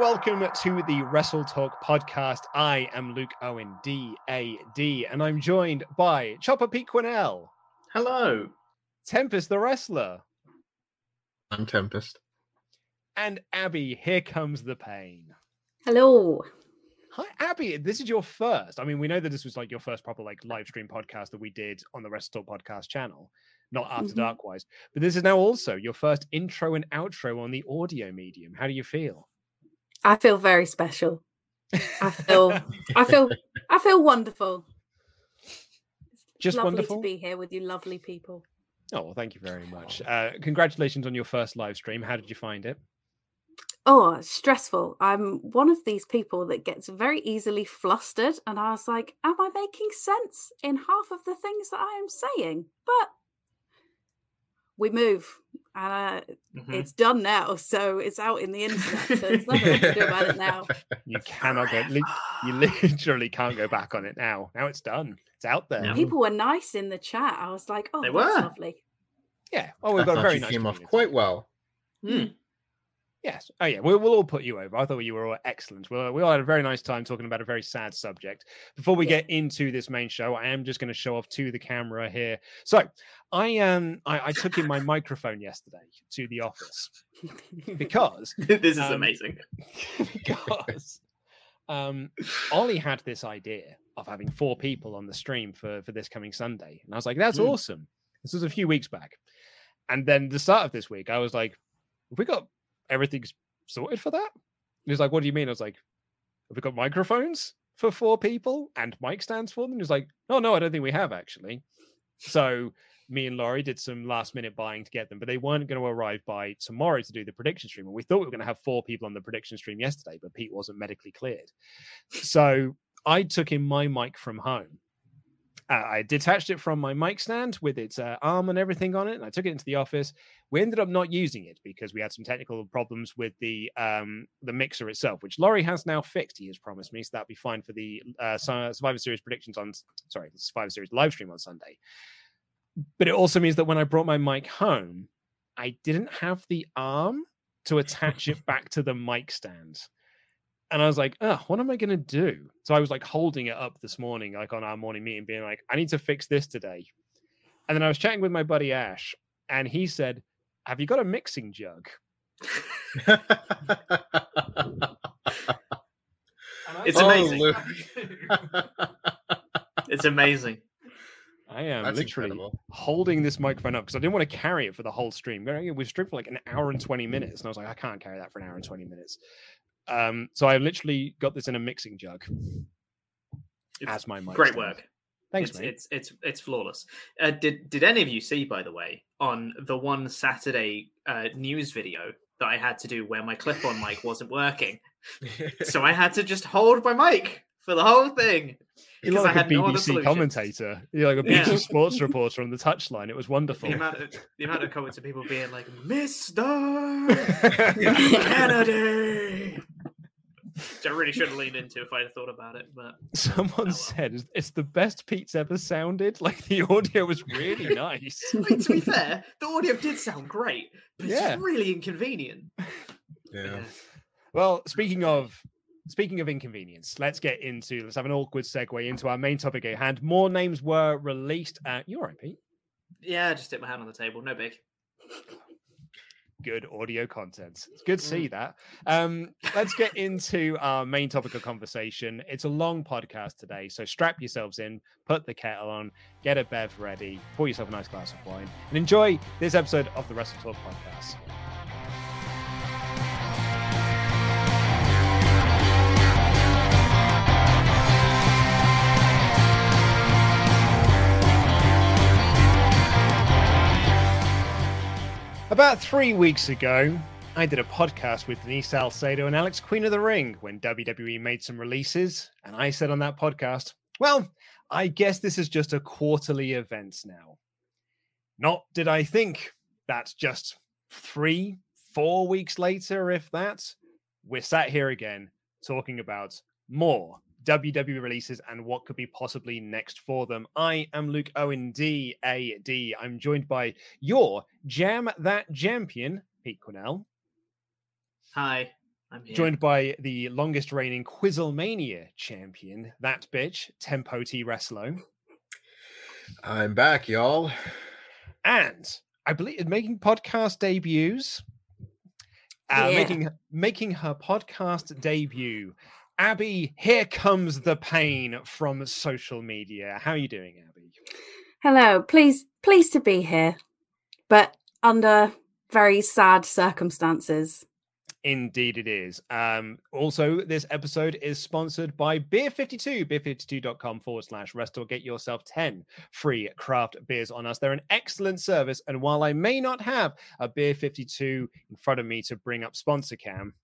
welcome to the Wrestle Talk podcast. I am Luke Owen, D A D, and I'm joined by Chopper Pete Quinnell, Hello. Tempest the Wrestler, I'm Tempest. and Abby. Here comes the pain. Hello. Hi, Abby. This is your first. I mean, we know that this was like your first proper like live stream podcast that we did on the Wrestle Talk podcast channel, not After Mhm. Dark wise. But this is now also your first intro and outro on the audio medium. How do you feel? I feel very special. I feel I feel I feel wonderful. Just lovely wonderful. to be here with you lovely people. Oh, well, thank you very much. Uh, congratulations on your first live stream. How did you find it? Oh, stressful. I'm one of these people that gets very easily flustered and I was like, am I making sense in half of the things that I am saying? But we move and uh, Mhm. it's done now, so it's out in the internet. So there's nothing I can do about it now. You cannot go. li- You literally can't go back on it now. Now it's done. It's out there. No. People were nice in the chat. I was like, oh, They that's were. lovely. Yeah. Oh, we've I got a thought very you nice. came off quite well. Yes. Oh, yeah. We'll, we'll all put you over. I thought you were all excellent. We all, we all had a very nice time talking about a very sad subject. Before we Yeah. get into this main show, I am just going to show off to the camera here. So, I um, I, I took in my microphone yesterday to the office because this is Um, amazing. because um, Ollie had this idea of having four people on the stream for for this coming Sunday, and I was like, "That's Mm. awesome." This was a few weeks back, and then the start of this week, I was like, we got everything's sorted for that?" He was like, "What do you mean?" I was like, "Have we got microphones for four people and mic stands for them?" He was like, "No, no, I don't think we have actually." So me and Laurie did some last minute buying to get them, but they weren't going to arrive by tomorrow to do the prediction stream. And we thought we were going to have four people on the prediction stream yesterday, but Pete wasn't medically cleared. So I took in my mic from home. Uh, I detached it from my mic stand with its uh, arm and everything on it, and I took it into the office. We ended up not using it because we had some technical problems with the um, the mixer itself, which Laurie has now fixed. He has promised me, so that'll be fine for the uh, Survivor Series predictions on sorry, the Survivor Series live stream on Sunday but it also means that when I brought my mic home, I didn't have the arm to attach it back to the mic stand. And I was like, oh, what am I going to do? So I was like holding it up this morning, like on our morning meeting, being like, I need to fix this today. And then I was chatting with my buddy Ash, and he said, Have you got a mixing jug? It's amazing. "I it's amazing. I am That's literally incredible. holding this microphone up because I didn't want to carry it for the whole stream. Going- We've streamed for like an hour and 20 minutes. And I was like, I can't carry that for an hour and 20 minutes. Um, so I literally got this in a mixing jug It's as my mic. Great stand. work. Thanks, it's, mate. it's it's it's flawless. Uh, did did any of you see, by the way, on the one Saturday uh, news video that I had to do where my clip-on mic wasn't working? So I had to just hold my mic for the whole thing. You because look I like a had no BBC commentator. You're like a Yeah. BBC sports reporter on the touchline. It was wonderful. The amount, of, the amount of comments of people being like, Mister Kennedy. Which I really should have leaned into if I'd have thought about it. But Someone oh well. said it's- it's the best Pete's ever sounded. Like the audio was really nice. I mean, to be fair, the audio did sound great, but it's really inconvenient. Yeah. Well, speaking of speaking of inconvenience, let's get into let's have an awkward segue into our main topic at hand. More names were released at you're right, Pete. Yeah, just hit my hand on the table. No big. Good audio content. It's good to see that. Um, let's get into our main topic of conversation. It's a long podcast today, so strap yourselves in, put the kettle on, get a bev ready, pour yourself a nice glass of wine, and enjoy this episode of the Wrestle Talk podcast. About three weeks ago, I did a podcast with Denise Salcedo and Alex Queen of the Ring when WWE made some releases. And I said on that podcast, well, I guess this is just a quarterly event now. Not did I think that's just three, four weeks later, if that, we're sat here again talking about more WWE releases and what could be possibly next for them. I am Luke Owen, D A D. I'm joined by your Jam That Champion, Pete Quinnell, Hi, I'm here. joined by the longest reigning Quizzlemania champion, that bitch, Tempo T Wrestler, I'm back, y'all. and I believe making podcast debuts. Uh, Yeah. making making her podcast debut. Abby, here comes the pain from social media. How are you doing, Abby? Hello, Please, pleased to be here, but under very sad circumstances. Indeed, it is. Um, also, this episode is sponsored by Beer52, beer52.com forward slash restore. Get yourself 10 free craft beers on us. They're an excellent service. And while I may not have a Beer 52 in front of me to bring up sponsor cam,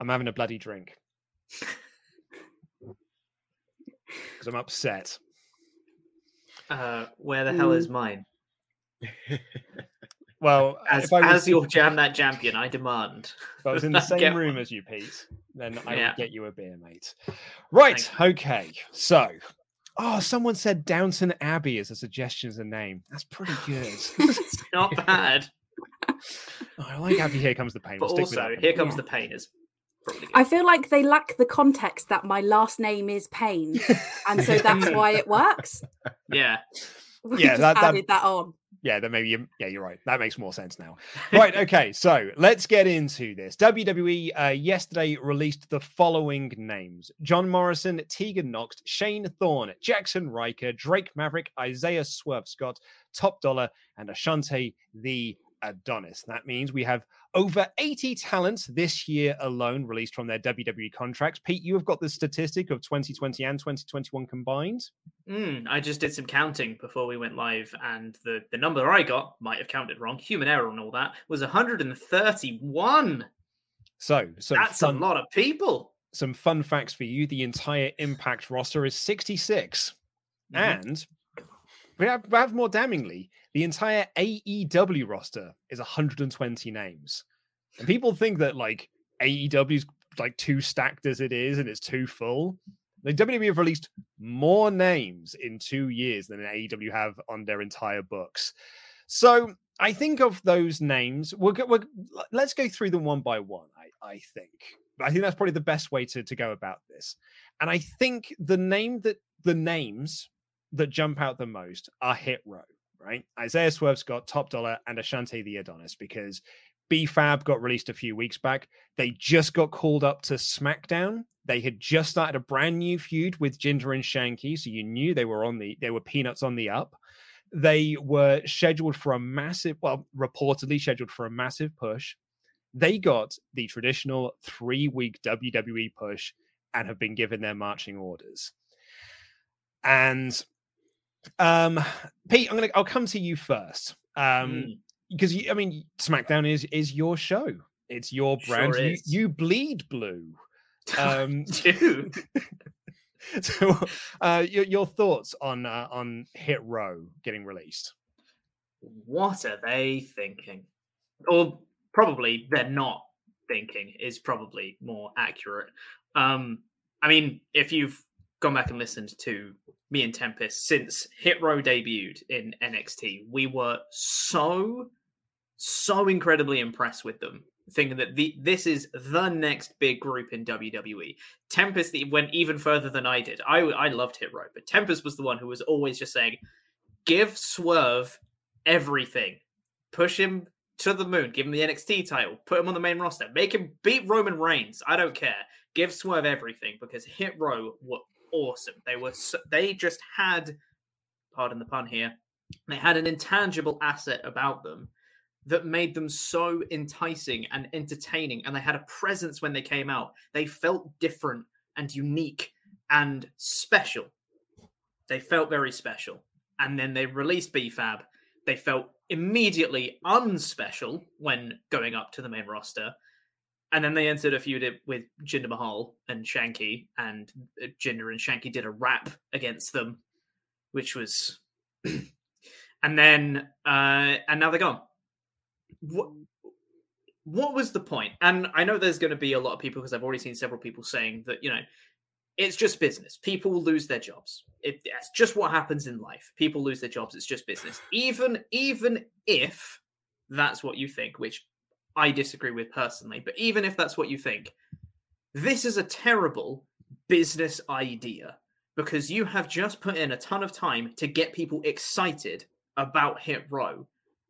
I'm having a bloody drink because I'm upset. Uh, where the hell is Mm. mine? Well, As, if I was, as your jam that champion, I demand. if I was in the same room one. as you, Pete, then I Yeah. would get you a beer, mate. Right. Thank Okay. So, oh, someone said Downton Abbey as a suggestion as a name. That's pretty good. it's not bad. Oh, I like Abbey. Here comes the pain. but We'll also, here comes the pain is probably good. I feel like they lack the context that my last name is Payne, and so that's why it works. Yeah. We Yeah, just that- that- added that on. Yeah, then maybe you, yeah, you're right. That makes more sense now. Right, okay, so let's get into this. WWE uh, yesterday released the following names: John Morrison, Tegan Knox, Shane Thorne, Jaxson Ryker, Drake Maverick, Isaiah Swerve Scott, Top Dollar, and Ashante the Adonis. That means we have over 80 talents this year alone released from their WWE contracts. Pete, you have got the statistic of 2020 and 2021 combined. Mm, I just did some counting before we went live, and the, the number I got might have counted wrong. Human error and all that was 131. So, so That's a lot of people. some fun facts for you. The entire Impact roster is 66. Mhm. And we have, we have more damningly, the entire AEW roster is 120 names. And people think that like AEW is like too stacked as it is and it's too full. The WWE have released more names in two years than AEW have on their entire books. So I think of those names. We'll go, we'll, let's go through them one by one. I, I think. I think that's probably the best way to, to go about this. And I think the name that the names that jump out the most are hit row, right? Isaiah Swerve Scott Top Dollar, and Ashante the Adonis, because BFAB got released a few weeks back. They just got called up to SmackDown. They had just started a brand new feud with Jinder and Shanky, so you knew they were on the they were peanuts on the up. They were scheduled for a massive, well, reportedly scheduled for a massive push. They got the traditional three week WWE push and have been given their marching orders. And um Pete, I'm gonna I'll come to you first. Um Mm. because you, I mean SmackDown is is your show. It's your Sure brand. you, you bleed blue. Um, Dude. so, uh, your, your thoughts on uh, on Hit Row getting released? what are they thinking? Or probably they're not thinking is probably more accurate. Um, I mean, if you've gone back and listened to me and Tempest since Hit Row debuted in NXT, we were so, so incredibly impressed with them, thinking that the this is the next big group in WWE. Tempest went even further than I did. I I loved Hit Row, but Tempest was the one who was always just saying, "Give Swerve everything, push him to the moon, give him the NXT title, put him on the main roster, make him beat Roman Reigns. I don't care. Give Swerve everything because Hit Row were awesome. They were so, they just had, pardon the pun here, they had an intangible asset about them that made them so enticing and entertaining, and they had a presence when they came out. They felt different and unique and special. They felt very special. And then they released BFAB. They felt immediately unspecial when going up to the main roster. And then they entered a feud with Jinder Mahal and Shanky, and uh, Jinder and Shanky did a rap against them, which was. and then, uh, and now they're gone. What, what was the point? And I know there's going to be a lot of people because I've already seen several people saying that, you know, it's just business. People lose their jobs. It, that's just what happens in life. People lose their jobs. It's just business. Even even if that's what you think, which I disagree with personally, but even if that's what you think, this is a terrible business idea because you have just put in a ton of time to get people excited about Hit Row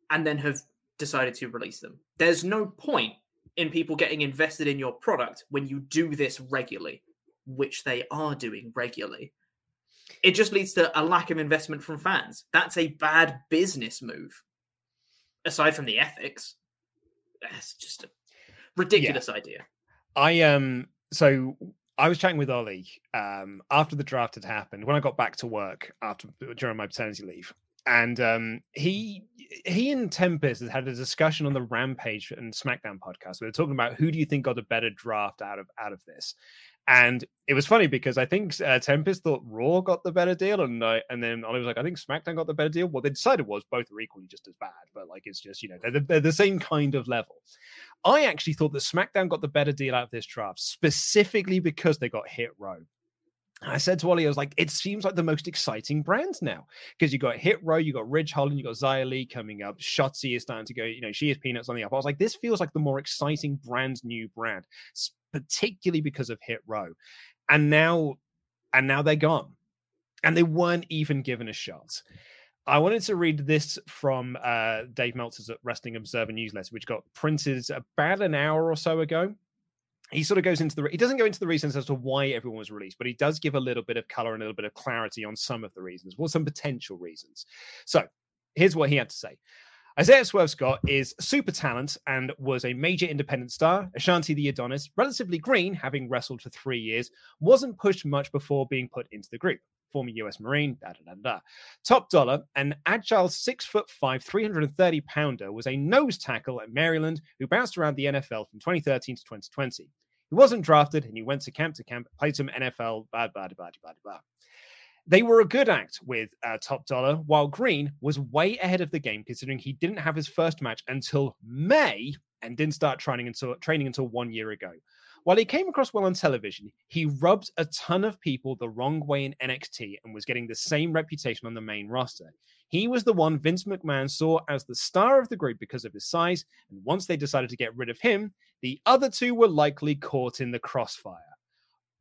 and then have decided to release them. There's no point in people getting invested in your product when you do this regularly, which they are doing regularly. It just leads to a lack of investment from fans. That's a bad business move. Aside from the ethics, it's just a ridiculous idea. I um so I was chatting with Ollie um after the draft had happened when I got back to work after during my paternity leave. And um he he and Tempest had had a discussion on the Rampage and SmackDown podcast. We were talking about who do you think got a better draft out of out of this. And it was funny because I think uh, Tempest thought Raw got the better deal, and uh, and then Ollie was like, I think SmackDown got the better deal. What they decided was both are equally just as bad, but like it's just you know they're, the- they're the same kind of level. I actually thought that SmackDown got the better deal out of this draft specifically because they got Hit Row. I said to Ollie, I was like, it seems like the most exciting brand now because you got Hit Row, you got Ridge Holland, you got Xia Li coming up. Shotzi is starting to go, you know, she is Peanuts on the up. I was like, this feels like the more exciting brand new brand, particularly because of Hit Row. And now, and now they're gone. And they weren't even given a shot. I wanted to read this from uh, Dave Meltzer's Wrestling Observer newsletter, which got printed about an hour or so ago he sort of goes into the he doesn't go into the reasons as to why everyone was released but he does give a little bit of color and a little bit of clarity on some of the reasons well some potential reasons so here's what he had to say Isaiah Swerve Scott is super talent and was a major independent star. Ashante the Adonis, relatively green, having wrestled for three years, wasn't pushed much before being put into the group. Former US Marine, da da da da. Top dollar, an agile six foot five, 330 pounder, was a nose tackle at Maryland who bounced around the NFL from 2013 to 2020. He wasn't drafted and he went to camp to camp, played some NFL, blah, blah, blah, blah, blah. They were a good act with uh, Top Dollar, while Green was way ahead of the game considering he didn't have his first match until May and didn't start training until training until one year ago. While he came across well on television, he rubbed a ton of people the wrong way in NXT and was getting the same reputation on the main roster. He was the one Vince McMahon saw as the star of the group because of his size, and once they decided to get rid of him, the other two were likely caught in the crossfire.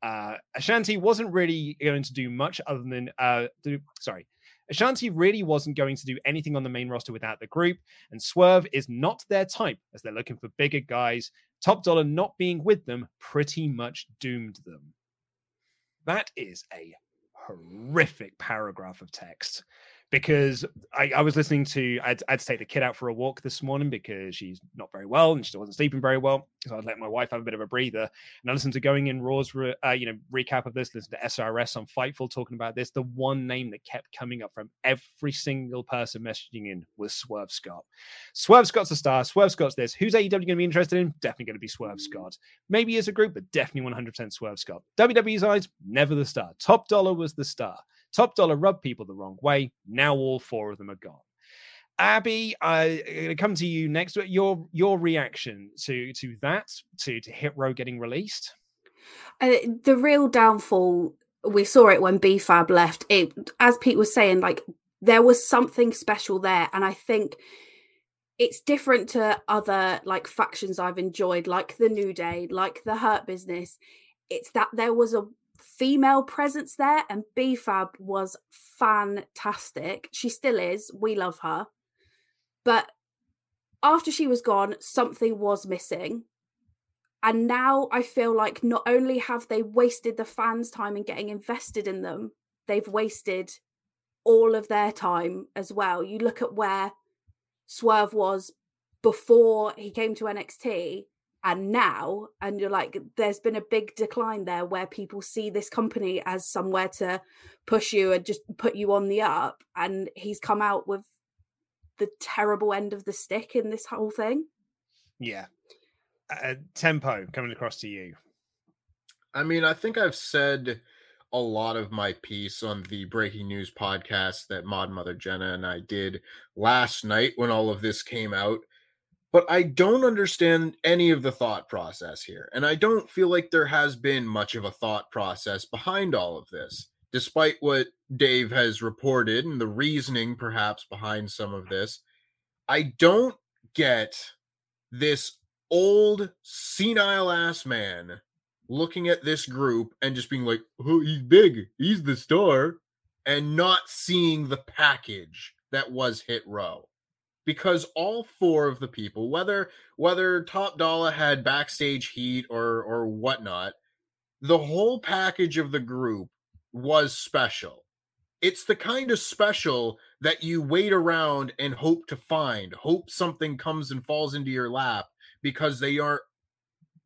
Uh, Ashante wasn't really going to do much other than, uh, do, sorry, Ashante really wasn't going to do anything on the main roster without the group, and Swerve is not their type as they're looking for bigger guys. Top Dollar not being with them pretty much doomed them. That is a horrific paragraph of text because I, I was listening to I had, to take the kid out for a walk this morning because she's not very well and she wasn't sleeping very well. So I'd let my wife have a bit of a breather, and I listened to going in Raw's re, uh, you know recap of this. Listen to SRS on Fightful talking about this. The one name that kept coming up from every single person messaging in was Swerve Scott. Swerve Scott's a star. Swerve Scott's this. Who's AEW going to be interested in? Definitely going to be Swerve Scott. Maybe as a group, but definitely 100% Swerve Scott. WWE's eyes, never the star. Top Dollar was the star. Top Dollar rubbed people the wrong way. Now all four of them are gone. Abby, I'm gonna come to you next. Your your reaction to to that to to Hit Row getting released? Uh, the real downfall we saw it when BFAB left. It, as Pete was saying, like there was something special there, and I think it's different to other like factions I've enjoyed, like the New Day, like the Hurt Business. It's that there was a female presence there, and BFAB was fantastic. She still is. We love her. But after she was gone, something was missing. And now I feel like not only have they wasted the fans' time in getting invested in them, they've wasted all of their time as well. You look at where Swerve was before he came to NXT, and now and you're like there's been a big decline there where people see this company as somewhere to push you and just put you on the up and he's come out with the terrible end of the stick in this whole thing. Yeah. Uh, tempo coming across to you. I mean i think i've said a lot of my piece on the breaking news podcast that mod mother jenna and i did last night when all of this came out but I don't understand any of the thought process here. And I don't feel like there has been much of a thought process behind all of this, despite what Dave has reported and the reasoning perhaps behind some of this. I don't get this old senile ass man looking at this group and just being like, oh, he's big, he's the star, and not seeing the package that was Hit Row because all four of the people, whether whether Top Dollar had backstage heat or or whatnot, the whole package of the group was special. It's the kind of special that you wait around and hope to find, hope something comes and falls into your lap because they are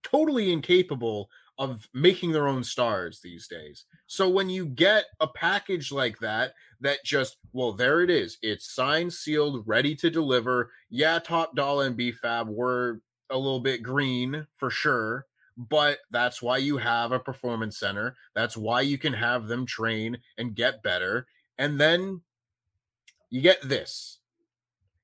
totally incapable of making their own stars these days. So when you get a package like that, that just, well, there it is. It's signed, sealed, ready to deliver. Yeah, Top Dollar and BFAB were a little bit green for sure, but that's why you have a performance center. That's why you can have them train and get better. And then you get this.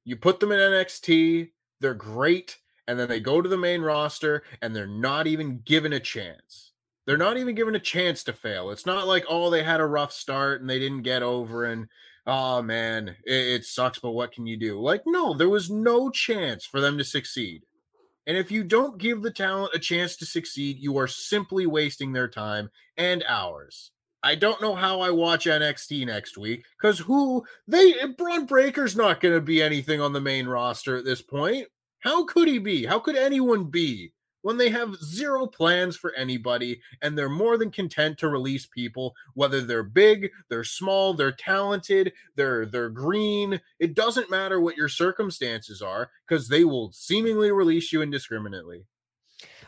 You put them in NXT, they're great and then they go to the main roster and they're not even given a chance. They're not even given a chance to fail. It's not like, oh, they had a rough start and they didn't get over and oh man, it, it sucks, but what can you do? Like, no, there was no chance for them to succeed. And if you don't give the talent a chance to succeed, you are simply wasting their time and ours. I don't know how I watch NXT next week because who they Bron Breakker's not going to be anything on the main roster at this point. How could he be? How could anyone be when they have zero plans for anybody and they're more than content to release people whether they're big, they're small, they're talented, they're they're green, it doesn't matter what your circumstances are cuz they will seemingly release you indiscriminately.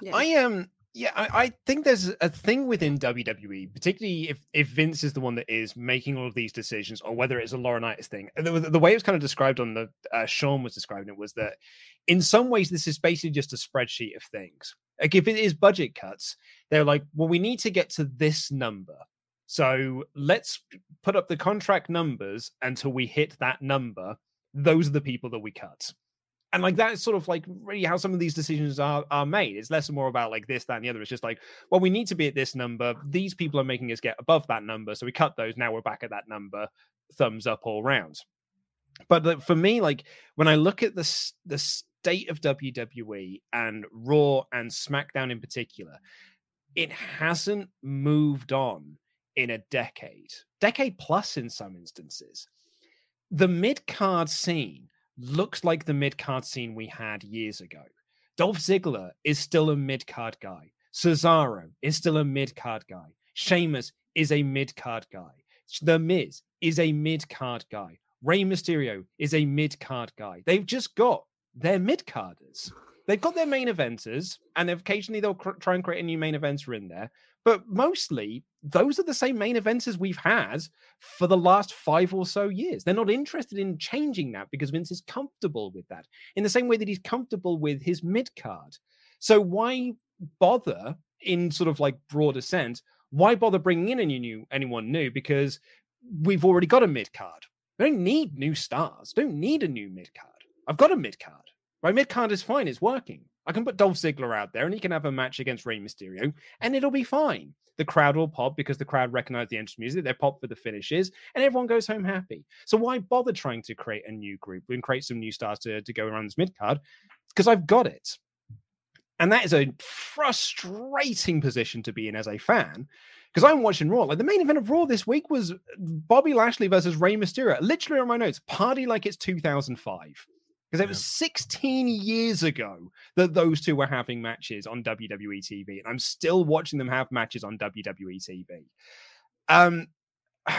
Yeah. I am yeah, I, I, think there's a thing within WWE, particularly if, if Vince is the one that is making all of these decisions, or whether it's a Laurinaitis thing. The, the way it was kind of described on the uh, Sean was describing it was that in some ways this is basically just a spreadsheet of things. Like if it is budget cuts, they're like, well, we need to get to this number, so let's put up the contract numbers until we hit that number. Those are the people that we cut and like that's sort of like really how some of these decisions are are made. It's less and more about like this, that, and the other. It's just like, well, we need to be at this number. These people are making us get above that number, so we cut those. Now we're back at that number. Thumbs up all round. But for me, like when I look at the the state of WWE and Raw and SmackDown in particular, it hasn't moved on in a decade, decade plus in some instances. The mid card scene looks like the mid card scene we had years ago. Dolph Ziggler is still a mid card guy. Cesaro is still a mid card guy. Sheamus is a mid card guy. The Miz is a mid card guy. Rey Mysterio is a mid card guy. They've just got their mid carders. They've got their main eventers, and occasionally they'll cr- try and create a new main eventer in there. But mostly, those are the same main eventers we've had for the last five or so years. They're not interested in changing that because Vince is comfortable with that, in the same way that he's comfortable with his mid card. So why bother in sort of like broader sense? Why bother bringing in any new anyone new? Because we've already got a mid card. We don't need new stars. Don't need a new mid card. I've got a mid card. My mid card is fine. It's working. I can put Dolph Ziggler out there and he can have a match against Rey Mysterio and it'll be fine. The crowd will pop because the crowd recognize the entrance music. They pop for the finishes and everyone goes home happy. So why bother trying to create a new group and create some new stars to, to go around this mid card? Because I've got it. And that is a frustrating position to be in as a fan because I'm watching Raw. Like the main event of Raw this week was Bobby Lashley versus Rey Mysterio. Literally on my notes, party like it's 2005 because it was 16 years ago that those two were having matches on WWE TV, and I'm still watching them have matches on WWE TV. Um,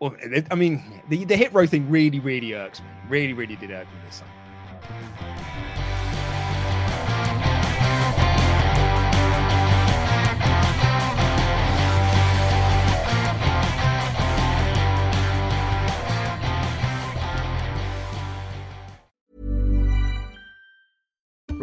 well, I mean, the the hit row thing really, really irks me. Really, really did irk me this time.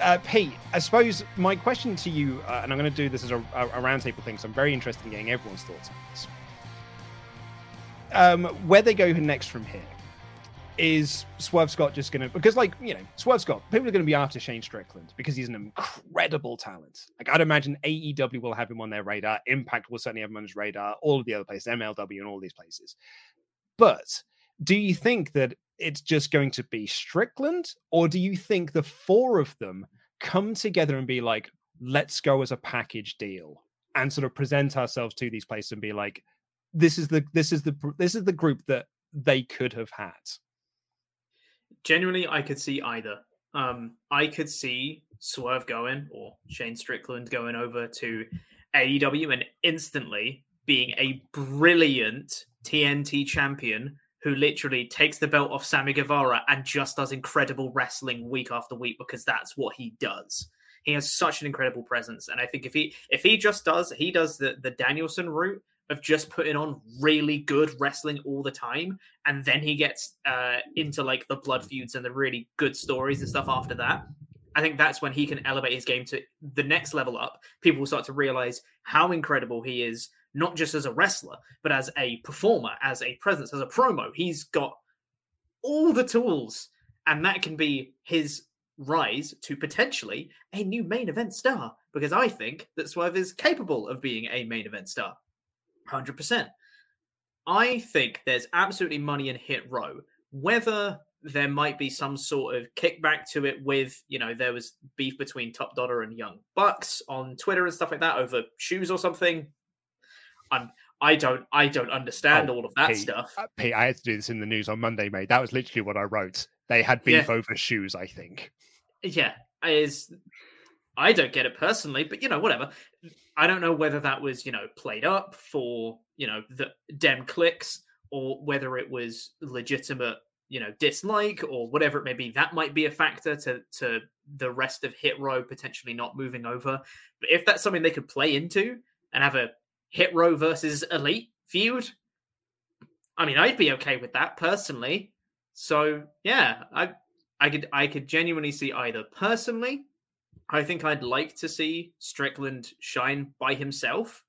Uh, Pete, I suppose my question to you, uh, and I'm going to do this as a, a, roundtable thing, so I'm very interested in getting everyone's thoughts on this. Um, where they go next from here is Swerve Scott just going to because, like you know, Swerve Scott, people are going to be after Shane Strickland because he's an incredible talent. Like I'd imagine AEW will have him on their radar, Impact will certainly have him on his radar, all of the other places, MLW, and all these places. But do you think that it's just going to be Strickland, or do you think the four of them come together and be like, let's go as a package deal and sort of present ourselves to these places and be like, this is the this is the this is the group that they could have had. Genuinely, I could see either. Um, I could see Swerve going or Shane Strickland going over to AEW and instantly being a brilliant TNT champion who literally takes the belt off Sammy Guevara and just does incredible wrestling week after week because that's what he does. He has such an incredible presence, and I think if he if he just does he does the the Danielson route of just putting on really good wrestling all the time, and then he gets uh, into like the blood feuds and the really good stories and stuff after that. I think that's when he can elevate his game to the next level up. People will start to realize how incredible he is, not just as a wrestler, but as a performer, as a presence, as a promo. He's got all the tools, and that can be his rise to potentially a new main event star. Because I think that Swerve is capable of being a main event star. 100%. I think there's absolutely money in Hit Row. Whether there might be some sort of kickback to it with, you know, there was beef between Top Dollar and Young Bucks on Twitter and stuff like that over shoes or something. I'm I don't I don't understand Oh, all of that Pete, stuff. uh, Pete, I had to do this in the news on Monday, mate. That was literally what I wrote. They had beef Yeah. over shoes, I think. Yeah, is I don't get it personally, but you know, whatever. I don't know whether that was, you know, played up for, you know, the dem clicks or whether it was legitimate, you know, dislike or whatever it may be. That might be a factor to to the rest of Hit Row potentially not moving over. But if that's something they could play into and have a Hit Row versus Elite feud, I mean, I'd be okay with that personally. So yeah, I I could I could genuinely see either. Personally, I think I'd like to see Strickland shine by himself,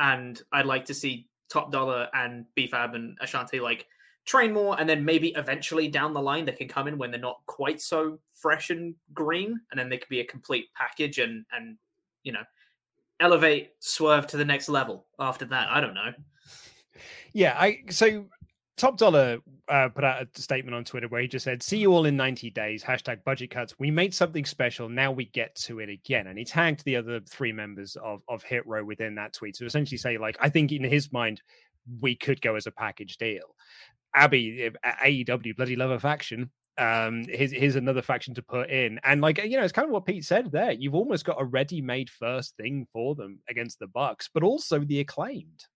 and I'd like to see Top Dollar and BFAB and Ashante like train more, and then maybe eventually down the line they can come in when they're not quite so fresh and green, and then they could be a complete package and and you know elevate Swerve to the next level after that. I don't know. Yeah, I so Top Dollar uh, put out a statement on Twitter where he just said, "See you all in 90 days." Hashtag budget cuts. We made something special. Now we get to it again, and he tagged the other three members of of Hit Row within that tweet. So essentially, say like, I think in his mind, we could go as a package deal. Abby, if- AEW, bloody love of faction. Um, here's, here's another faction to put in, and like you know, it's kind of what Pete said there. You've almost got a ready-made first thing for them against the Bucks, but also the acclaimed.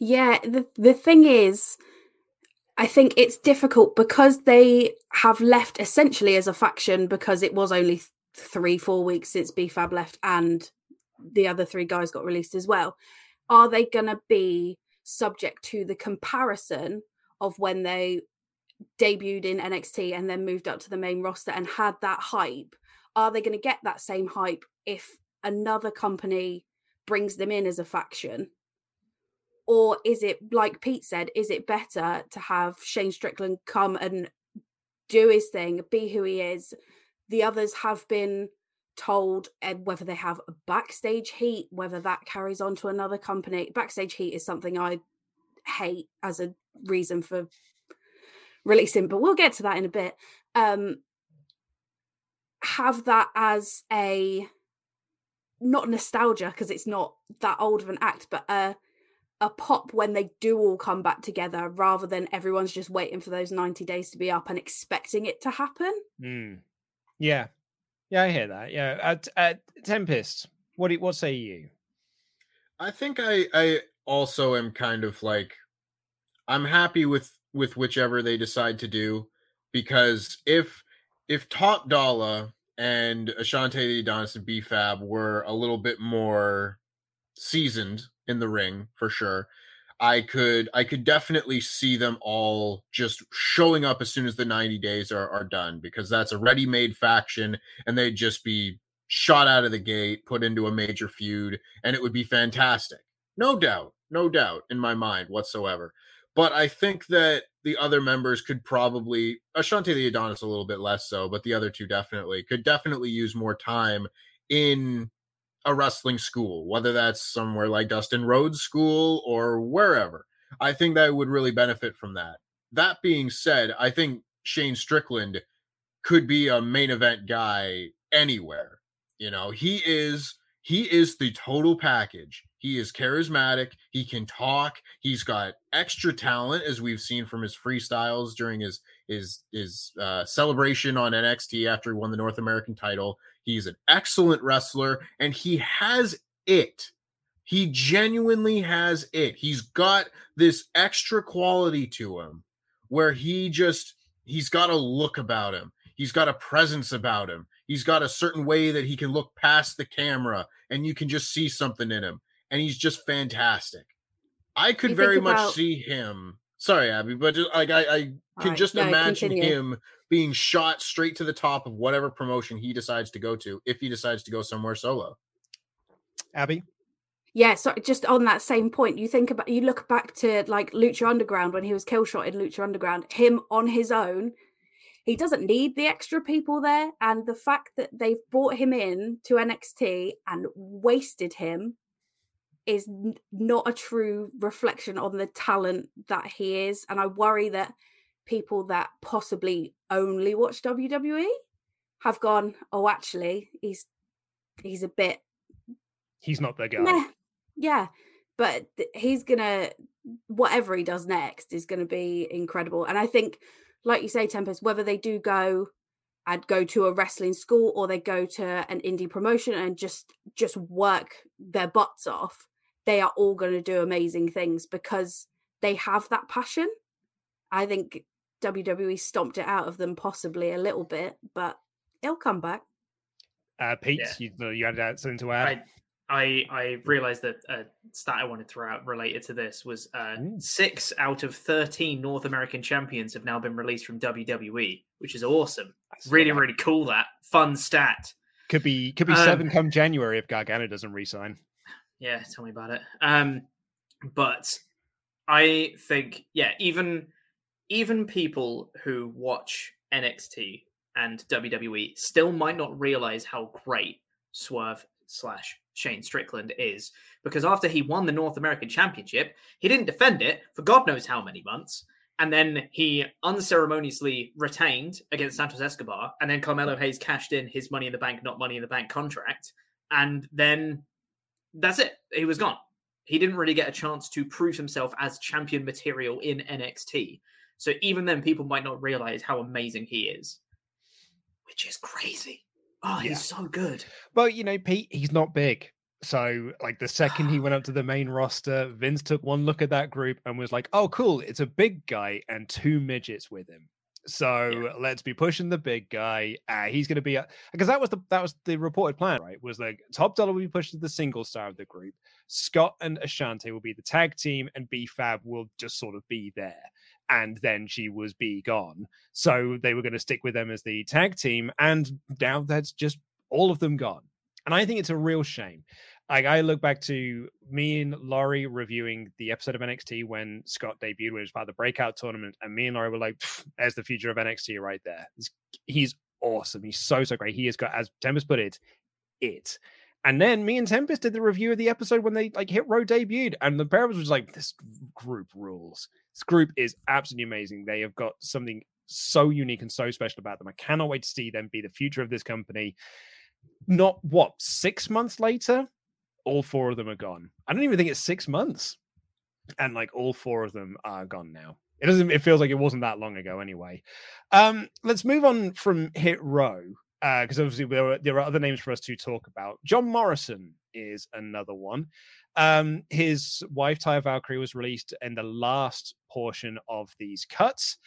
Yeah, the the thing is, I think it's difficult because they have left essentially as a faction because it was only th- three, four weeks since BFAB left and the other three guys got released as well. Are they to be subject to the comparison of when they debuted in NXT and then moved up to the main roster and had that hype? Are they going to get that same hype if another company brings them in as a faction? or is it like Pete said? Is it better to have Shane Strickland come and do his thing, be who he is? The others have been told uh, whether they have a backstage heat, whether that carries on to another company. Backstage heat is something I hate as a reason for releasing, but we'll get to that in a bit. Um, have that as a not nostalgia because it's not that old of an act, but a a pop when they do all come back together rather than everyone's just waiting for those 90 days to be up and expecting it to happen. Mm. Yeah, yeah, I hear that. Yeah, at, at Tempest, what do, what say you? I think I I also am kind of like I'm happy with with whichever they decide to do because if if Top Dollar and Ashante the Adonis and BFAB were a little bit more seasoned in the ring for sure, I could I could definitely see them all just showing up as soon as the 90 days are, are done because that's a ready-made faction and they'd just be shot out of the gate, put into a major feud, and it would be fantastic. No doubt, no doubt in my mind whatsoever. But I think that the other members could probably Ashante the Adonis a little bit less so, but the other two definitely could definitely use more time in a wrestling school, whether that's somewhere like Dustin Rhodes School or wherever. I think that would really benefit from that. That being said, I think Shane Strickland could be a main event guy anywhere. You know, he is he is the total package. He is charismatic. He can talk. He's got extra talent, as we've seen from his freestyles during his his his uh, celebration on NXT after he won the North American title. He's an excellent wrestler, and he has it. He genuinely has it. He's got this extra quality to him where he just he's got a look about him. He's got a presence about him. He's got a certain way that he can look past the camera and you can just see something in him. And he's just fantastic. I could You very think much about- see him. Sorry, Abby, but just like I, I can Alright, just no, imagine continue. him being shot straight to the top of whatever promotion he decides to go to if he decides to go somewhere solo. Abby, Yeah, so just on that same point, you think about you look back to like Lucha Underground when he was kill shot in Lucha Underground, him on his own, he doesn't need the extra people there. And the fact that they've brought him in to NXT and wasted him is n- not a true reflection on the talent that he is. And I worry that people that possibly only watch WWE have gone, oh, actually, he's he's a bit he's not the guy. Meh. Yeah, but he's gonna whatever he does next is gonna be incredible. And I think, like you say, Tempest, whether they do go and go to a wrestling school or they go to an indie promotion and just just work their butts off, they are all going to do amazing things because they have that passion. I think WWE stomped it out of them possibly a little bit, but it'll come back. Uh, Pete, Yeah. you, you had that something to add? I I I realized that a stat I wanted to throw out related to this was uh, six out of thirteen North American champions have now been released from WWE, which is awesome. Really, really cool. That fun stat. Could be could be Um, seven come January if Gargano doesn't resign. Yeah, tell me about it. Um, but I think yeah, even even people who watch NXT and WWE still might not realize how great Swerve slash Shane Strickland is because after he won the North American Championship, he didn't defend it for God knows how many months. And then he unceremoniously retained against Santos Escobar. And then Carmelo Hayes cashed in his Money in the Bank, not Money in the Bank contract. And then that's it. He was gone. He didn't really get a chance to prove himself as champion material in NXT. So even then, people might not realize how amazing he is, which is crazy. Oh, Yeah. he's so good. Well, you know, Pete, he's not big. So, like the second he went up to the main roster, Vince took one look at that group and was like, "Oh, cool! It's a big guy and two midgets with him. So let's be pushing the big guy. Uh, he's going to be because that was the that was the reported plan, right? Was like Top Dollar will be pushed to the single star of the group. Scott and Ashante will be the tag team, and B Fab will just sort of be there. And then she was B gone, so they were going to stick with them as the tag team, and now that's just all of them gone. And I think it's a real shame. Like I look back to me and Laurie reviewing the episode of NXT when Scott debuted, which was part of the breakout tournament, and me and Laurie were like, "Pff, "There's the future of NXT right there. He's, he's awesome. He's so so great. He has got, as Tempest put it, it." And then me and Tempest did the review of the episode when they like Hit Row debuted, and the pair of us was like, "This group rules. This group is absolutely amazing. They have got something so unique and so special about them. I cannot wait to see them be the future of this company." Not what six months later, all four of them are gone. I don't even think it's six months, and like all four of them are gone now. It doesn't. It feels like it wasn't that long ago, anyway. Um, let's move on from Hit Row because obviously there are, there are other names for us to talk about. John Morrison is another one. Um, his wife Taya Valkyrie was released in the last portion of these cuts,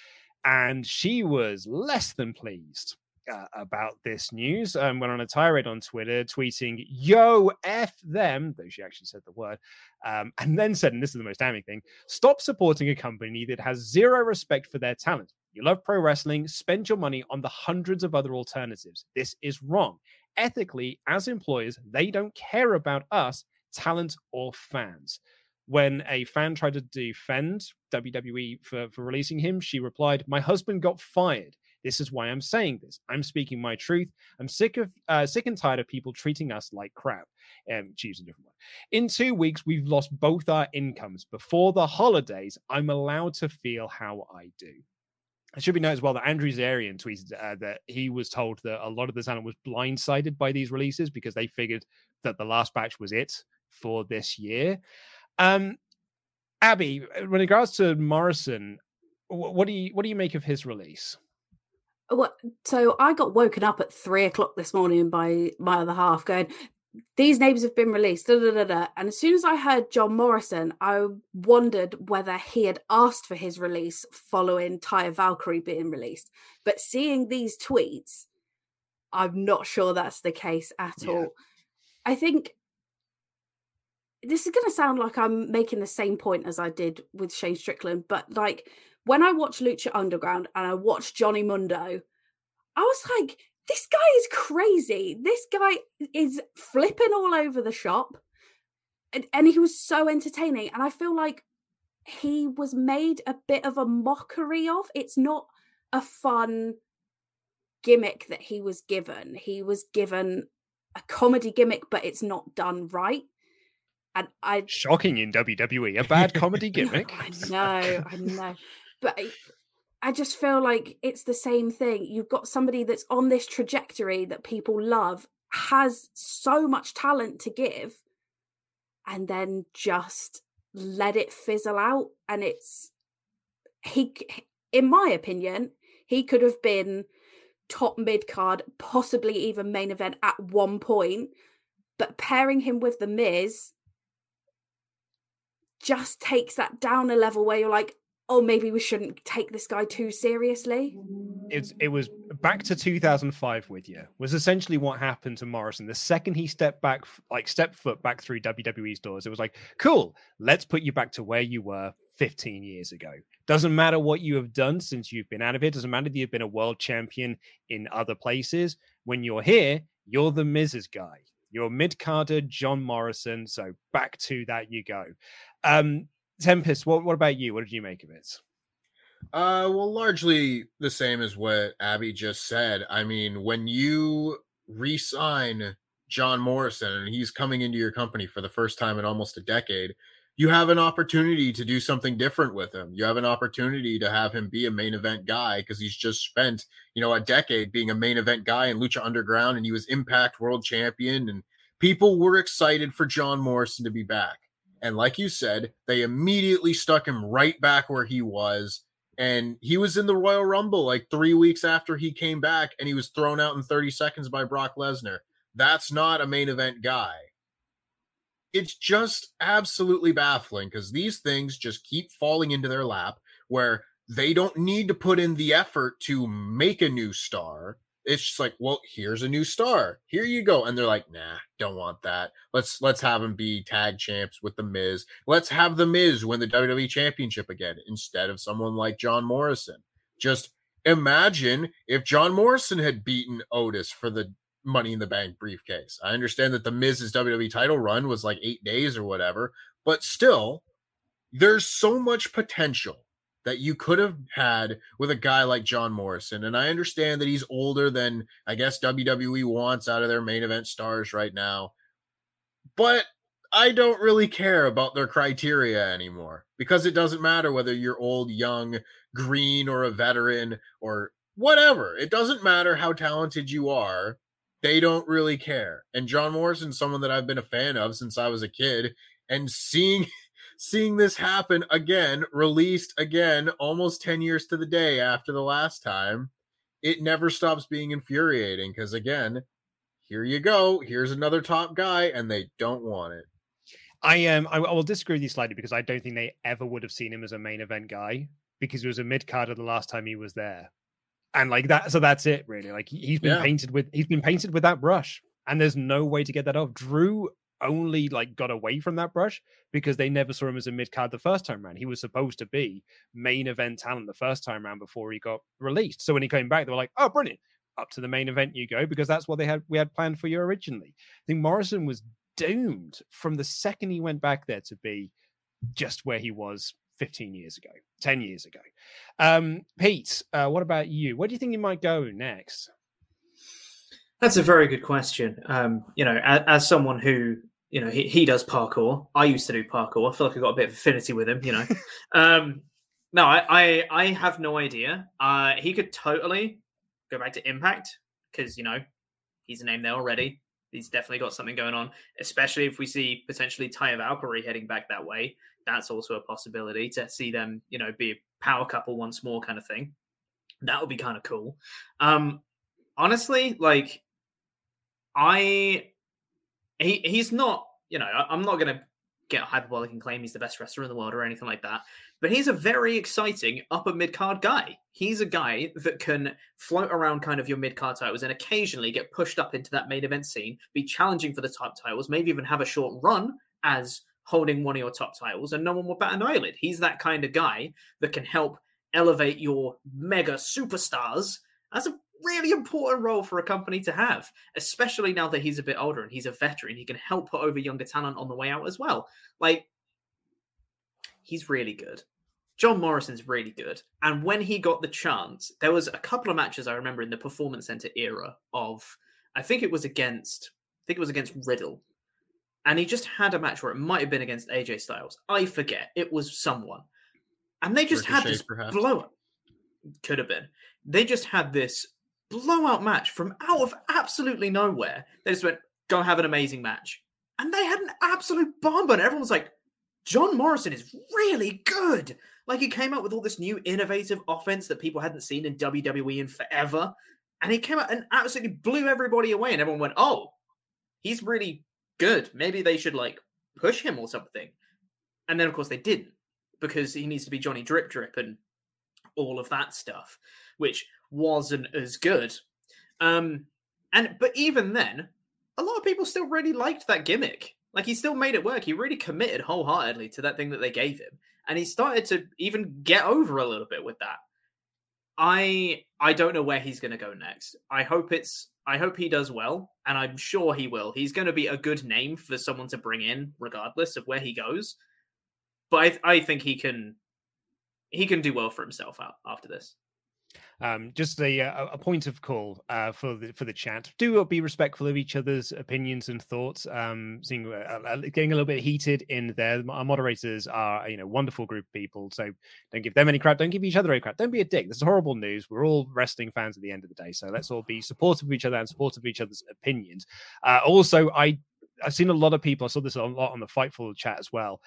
and she was less than pleased uh, about this news. Um, went on a tirade on Twitter, tweeting "Yo f them," though she actually said the word, um, and then said, and this is the most damning thing: "Stop supporting a company that has zero respect for their talent. You love pro wrestling. Spend your money on the hundreds of other alternatives. This is wrong. Ethically, as employers, they don't care about us, talent or fans." When a fan tried to defend WWE for, for releasing him, she replied, My husband got fired. This is why I'm saying this. I'm speaking my truth. I'm sick of uh, sick and tired of people treating us like crap. Um, choose a different one. In two weeks, we've lost both our incomes. Before the holidays, I'm allowed to feel how I do. It should be noted as well that Andrew Zarian tweeted uh, that he was told that a lot of the talent was blindsided by these releases because they figured that the last batch was it for this year. Um, Abby, when it regards to Morrison, what do you what do you make of his release? Well, so I got woken up at three o'clock this morning by my other half going, these names have been released. Da, da, da. And as soon as I heard John Morrison, I wondered whether he had asked for his release following Taya Valkyrie being released. But seeing these tweets, I'm not sure that's the case at yeah. all. I think this is going to sound like I'm making the same point as I did with Shane Strickland, but like when I watched Lucha Underground and I watched Johnny Mundo, I was like, this guy is crazy. This guy is flipping all over the shop. And, and he was so entertaining. And I feel like he was made a bit of a mockery of. It's not a fun gimmick that he was given. He was given a comedy gimmick, but it's not done right. And I shocking in WWE, a bad comedy gimmick. I know, I know. But I just feel like it's the same thing. You've got somebody that's on this trajectory that people love, has so much talent to give, and then just let it fizzle out. And it's he, in my opinion, he could have been top mid card, possibly even main event at one point. But pairing him with The Miz just takes that down a level where you're like, oh, maybe we shouldn't take this guy too seriously. It's it was back to 2005 with you was essentially what happened to Morrison. The second he stepped back, like stepped foot back through WWE's doors, it was like, cool, let's put you back to where you were 15 years ago. Doesn't matter what you have done since you've been out of it. Doesn't matter that you've been a world champion in other places. When you're here, you're the Miz guy. You're mid carder John Morrison. So back to that you go. Um, Tempest, what, what about you? What did you make of it? Uh, well, largely the same as what Abby just said. I mean, when you re-sign John Morrison and he's coming into your company for the first time in almost a decade, you have an opportunity to do something different with him. You have an opportunity to have him be a main event guy because he's just spent, you know, a decade being a main event guy in Lucha Underground and he was Impact World Champion and people were excited for John Morrison to be back. And like you said, they immediately stuck him right back where he was. And he was in the Royal Rumble like three weeks after he came back, and he was thrown out in 30 seconds by Brock Lesnar. That's not a main event guy. It's just absolutely baffling because these things just keep falling into their lap where they don't need to put in the effort to make a new star it's just like, well, here's a new star. Here you go. And they're like, nah, don't want that. Let's let's have him be tag champs with the Miz. Let's have the Miz win the WWE championship again instead of someone like John Morrison. Just imagine if John Morrison had beaten Otis for the Money in the Bank briefcase. I understand that the Miz's WWE title run was like eight days or whatever, but still, there's so much potential that you could have had with a guy like John Morrison. And I understand that he's older than I guess WWE wants out of their main event stars right now. But I don't really care about their criteria anymore because it doesn't matter whether you're old, young, green, or a veteran or whatever. It doesn't matter how talented you are. They don't really care. And John Morrison's someone that I've been a fan of since I was a kid. And seeing seeing this happen again, released again, almost 10 years to the day after the last time, it never stops being infuriating because, again, here you go. Here's another top guy, and they don't want it. I am. Um, I, I will disagree with you slightly because I don't think they ever would have seen him as a main event guy because he was a mid carder the last time he was there, and like that. So that's it, really. Like he, has been yeah. painted with he's been painted with that brush, and there's no way to get that off. Drew only like got away from that brush because they never saw him as a mid card the first time around. He was supposed to be main event talent the first time around before he got released. So when he came back, they were like, "Oh, brilliant! Up to the main event you go," because that's what they had we had planned for you originally. I think Morrison was doomed from the second he went back there to be just where he was 15 years ago, 10 years ago. Um, Pete, uh, what about you? Where do you think he might go next? That's a very good question. Um, you know, as, as, someone who you know he, he does parkour, I used to do parkour. I feel like I got a bit of affinity with him. You know, um, no, I, I, I have no idea. Uh, he could totally go back to Impact because you know he's a name there already. He's definitely got something going on, especially if we see potentially Taya Valkyrie heading back that way. That's also a possibility to see them, you know, be a power couple once more kind of thing. That would be kind of cool. Um, honestly, like I he he's not, you know, I, am not gonna get hyperbolic and claim he's the best wrestler in the world or anything like that. But he's a very exciting upper mid card guy. He's a guy that can float around kind of your mid card titles and occasionally get pushed up into that main event scene, be challenging for the top titles, maybe even have a short run as holding one of your top titles, and no one will bat an eyelid. He's that kind of guy that can help elevate your mega superstars as a really important role for a company to have, especially now that he's a bit older and he's a veteran. He can help put over younger talent on the way out as well. Like, he's really good. John Morrison's really good. And when he got the chance, there was a couple of matches I remember in the Performance Center era of, I think it was against, I think it was against Riddle. And he just had a match where it might have been against AJ Styles. I forget. It was someone. And they just Ricochet, had this perhaps. blow up. Could have been. They just had this blowout match from out of absolutely nowhere. They just went, go have an amazing match. And they had an absolute bomb, and everyone was like, John Morrison is really good. Like he came out with all this new innovative offense that people hadn't seen in WWE in forever. And he came out and absolutely blew everybody away. And everyone went, oh, he's really good. Maybe they should like push him or something. And then, of course, they didn't because he needs to be Johnny Drip Drip and all of that stuff, which wasn't as good. Um, and but even then, a lot of people still really liked that gimmick. Like he still made it work. He really committed wholeheartedly to that thing that they gave him, and he started to even get over a little bit with that. I I don't know where he's going to go next. I hope it's I hope he does well, and I'm sure he will. He's going to be a good name for someone to bring in, regardless of where he goes. But I I think he can he can do well for himself out after this. Um, just a, uh, a point of call uh, for the for the chat. Do be respectful of each other's opinions and thoughts. Um, seeing uh getting a little bit heated in there. Our moderators are you know wonderful group of people, so don't give them any crap. Don't give each other any crap. Don't be a dick. This is horrible news. We're all wrestling fans at the end of the day, so let's all be supportive of each other and supportive of each other's opinions. Uh, also, I I've seen a lot of people. I saw this a lot on the Fightful chat as well.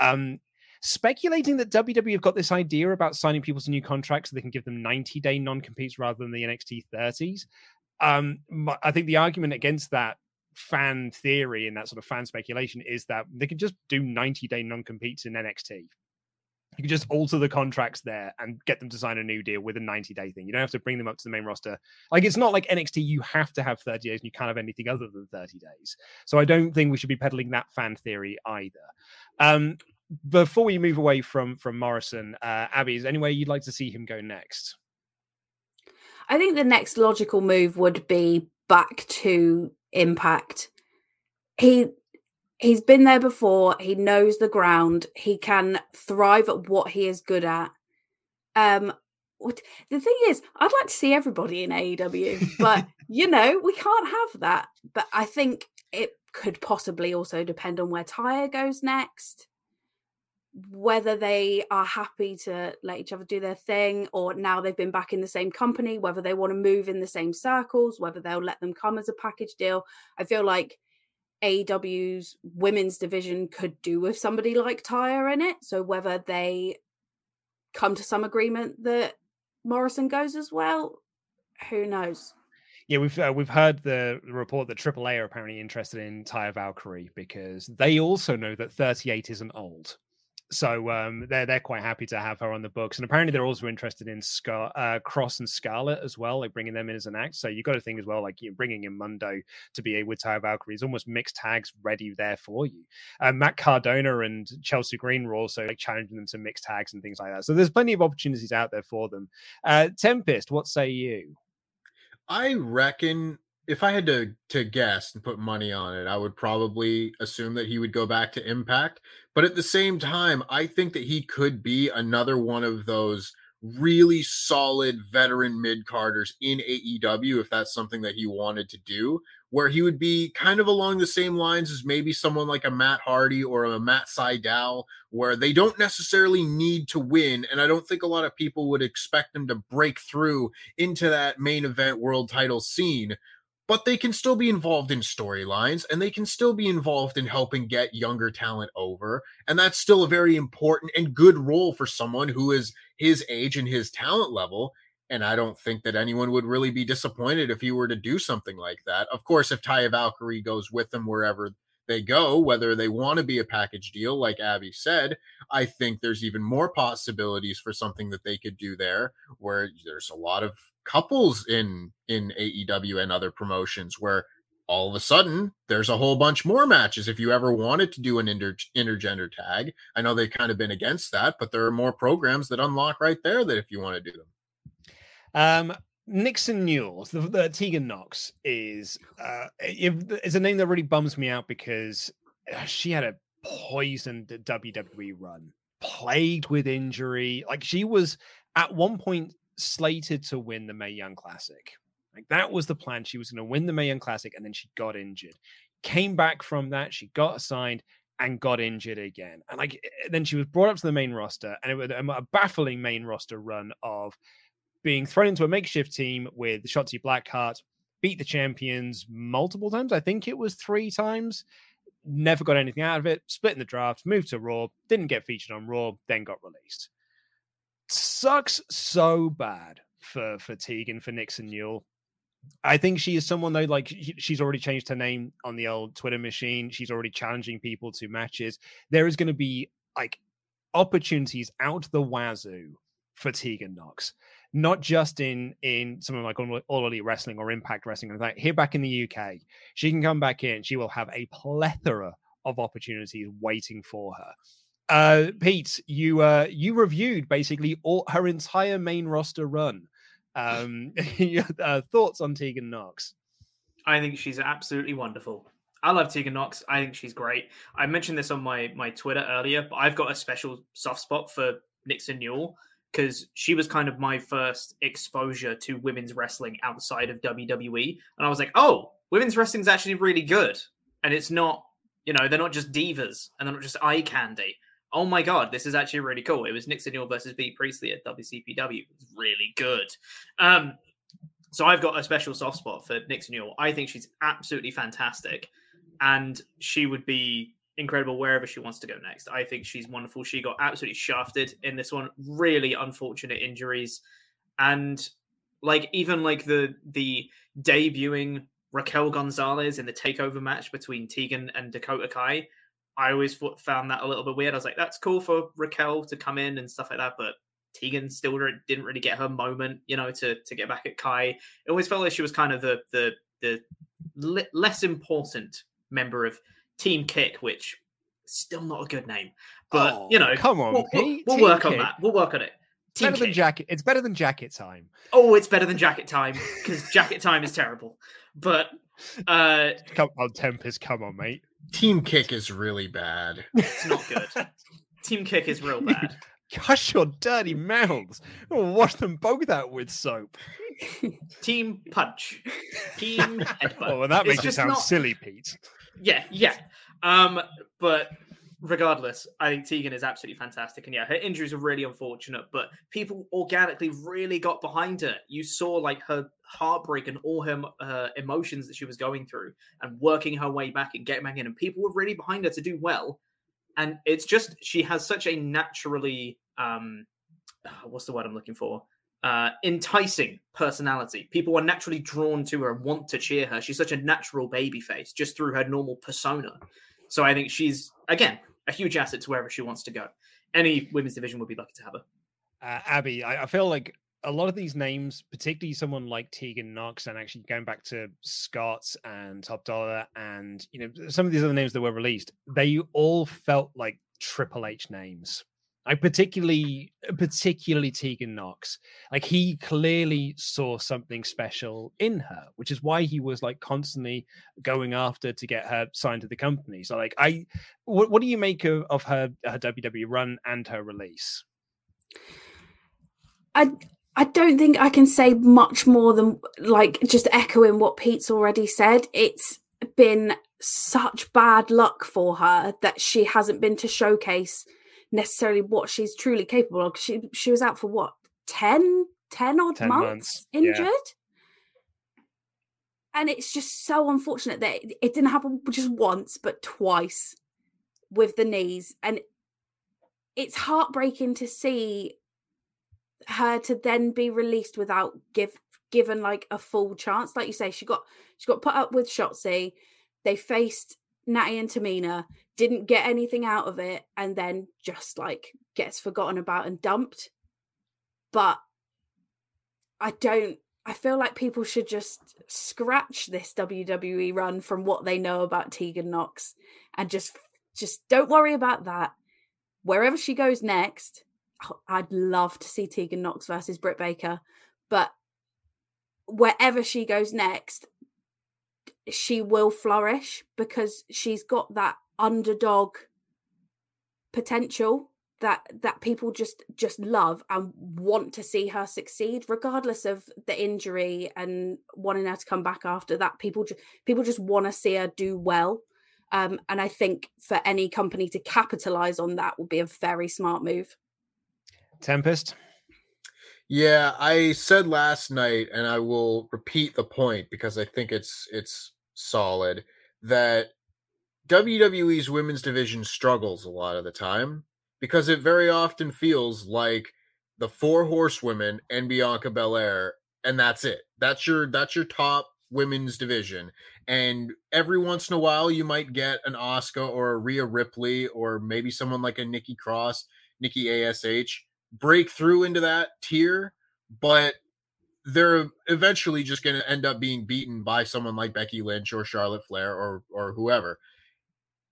Um, speculating that WWE have got this idea about signing people to new contracts so they can give them 90 day non competes rather than the NXT 30s. Um, I think the argument against that fan theory and that sort of fan speculation is that they could just do 90 day non competes in NXT. You can just alter the contracts there and get them to sign a new deal with a 90 day thing. You don't have to bring them up to the main roster. Like it's not like NXT, you have to have 30 days and you can't have anything other than 30 days. So I don't think we should be peddling that fan theory either. Um, before we move away from from Morrison, uh, Abby, is anywhere you'd like to see him go next? I think the next logical move would be back to Impact. He he's been there before. He knows the ground. He can thrive at what he is good at. Um, the thing is, I'd like to see everybody in AEW, but you know we can't have that. But I think it could possibly also depend on where Taya goes next whether they are happy to let each other do their thing or now they've been back in the same company whether they want to move in the same circles whether they'll let them come as a package deal. I feel like AEW's women's division could do with somebody like Taya in it so whether they come to some agreement that Morrison goes as well who knows? Yeah, we've uh, we've heard the, report that AAA are apparently interested in Taya Valkyrie because they also know that 38 isn't old so um, they're they're quite happy to have her on the books, and apparently they're also interested in Scar- uh, Kross and Scarlett as well, like bringing them in as an act. So you've got to think as well, like you bringing in Mundo to be a Taya Valkyrie is almost mixed tags ready there for you. Um, Matt Cardona and Chelsea Green were also like challenging them to mixed tags and things like that. So there's plenty of opportunities out there for them. Uh, Tempest, what say you? I reckon if I had to to guess and put money on it, I would probably assume that he would go back to Impact. But at the same time, I think that he could be another one of those really solid veteran mid carders in AEW if that's something that he wanted to do, where he would be kind of along the same lines as maybe someone like a Matt Hardy or a Matt Sydal, where they don't necessarily need to win. And I don't think a lot of people would expect them to break through into that main event world title scene but they can still be involved in storylines and they can still be involved in helping get younger talent over. And that's still a very important and good role for someone who is his age and his talent level. And I don't think that anyone would really be disappointed if he were to do something like that. Of course, if Taya Valkyrie goes with them wherever they go, whether they want to be a package deal, like Abby said, I think there's even more possibilities for something that they could do there, where there's a lot of couples in in AEW and other promotions where all of a sudden there's a whole bunch more matches if you ever wanted to do an inter- intergender tag i know they've kind of been against that but there are more programs that unlock right there that if you want to do them um Nixon Newell, the, the Tegan Knox is uh, it's a name that really bums me out because uh, she had a poisoned WWE run, plagued with injury. Like she was at one point slated to win the Mae Young Classic. Like that was the plan. She was going to win the Mae Young Classic, and then she got injured. Came back from that, she got assigned and got injured again. And like eh, then she was brought up to the main roster, and it was a baffling main roster run of being thrown into a makeshift team with Shotzi Blackheart, beat the champions multiple times. I think it was three times. Never got anything out of it. Split in the draft, moved to Raw, didn't get featured on Raw, then got released sucks so bad for for Tegan for Nixon Newell. I think she is someone though, like she's already changed her name on the old Twitter machine. She's already challenging people to matches. There is going to be like opportunities out the wazoo for Tegan Knox, not just in in something like All Elite Wrestling or Impact Wrestling and that. Here back in the UK, she can come back in. She will have a plethora of opportunities waiting for her. Uh, Pete, you uh, you reviewed basically all her entire main roster run. Um, uh, thoughts on Tegan Knox? I think she's absolutely wonderful. I love Tegan Knox. I think she's great. I mentioned this on my my Twitter earlier, but I've got a special soft spot for Nixon Newell because she was kind of my first exposure to women's wrestling outside of WWE, and I was like, oh, women's wrestling is actually really good, and it's not, you know, they're not just divas and they're not just eye candy oh my god, this is actually really cool. It was Nixon Newell versus Bea Priestley at WCPW. It was really good. Um, so I've got a special soft spot for Nixon Newell. I think she's absolutely fantastic, and she would be incredible wherever she wants to go next. I think she's wonderful. She got absolutely shafted in this one. Really unfortunate injuries, and like even like the the debuting Raquel Gonzalez in the takeover match between Tegan and Dakota Kai I always found that a little bit weird. I was like, that's cool for Raquel to come in and stuff like that, but Tegan still didn't really get her moment, you know, to to get back at Kai. It always felt like she was kind of the the the less important member of Team Kick, which still not a good name, but oh, you know, come on, we'll, we'll, we'll work Kick. on that. We'll work on it. Team better Kick. than jacket. It's better than jacket time. Oh, it's better than jacket time because jacket time is terrible. But uh, come on, Tempest, come on, mate. Team Kick is really bad. It's not good. Team Kick is real bad. Hush your dirty mouths. Wash them both out with soap. Team Punch. Team Headbutt. Oh, well, that makes it sound not... silly, Pete. Yeah, yeah. Um, but regardless, I think Tegan is absolutely fantastic. And yeah, her injuries are really unfortunate, but people organically really got behind her. You saw like her heartbreak and all her uh, emotions that she was going through and working her way back and getting back in. And people were really behind her to do well. And it's just, she has such a naturally, um, what's the word I'm looking for? Uh, enticing personality. People are naturally drawn to her and want to cheer her. She's such a natural baby face just through her normal persona. So I think she's again a huge asset to wherever she wants to go. Any women's division would be lucky to have her. Uh, Abby, I, I, feel like a lot of these names, particularly someone like Tegan Knox, and actually going back to Scott and Top Dollar, and you know some of these other names that were released, they all felt like Triple H names. I particularly, uh, particularly Tegan Knox. Like he clearly saw something special in her, which is why he was like constantly going after to get her signed to the company. So, like, I, what, what do you make of, of her her WWE run and her release? I I don't think I can say much more than like just echoing what Pete's already said. It's been such bad luck for her that she hasn't been to showcase necessarily what she's truly capable of. She she was out for what 10, 10 odd 10 months, months, injured. Yeah. and it's just so unfortunate that it, it didn't happen just once, but twice with the knees. And it's heartbreaking to see her to then be released without give given like a full chance. Like you say, she got she got put up with Shotzi. They faced Natty and Tamina, didn't get anything out of it, and then just like gets forgotten about and dumped. But I don't I feel like people should just scratch this WWE run from what they know about Tegan Knox and just just don't worry about that. Wherever she goes next, oh, I'd love to see Tegan Knox versus Britt Baker, but wherever she goes next, she will flourish because she's got that underdog potential that that people just just love and want to see her succeed regardless of the injury and wanting her to come back after that. People just people just want to see her do well. Um, and i think for any company to capitalize on that would be a very smart move. Tempest? Yeah i said last night and i will repeat the point because i think it's it's solid that wwe's women's division struggles a lot of the time because it very often feels like the four horsewomen and Bianca Belair, and that's it. That's your that's your top women's division. And every once in a while, you might get an Oscar or a Rhea Ripley or maybe someone like a Nikki Cross, Nikki Ash break through into that tier, but they're eventually just going to end up being beaten by someone like Becky Lynch or Charlotte Flair or or whoever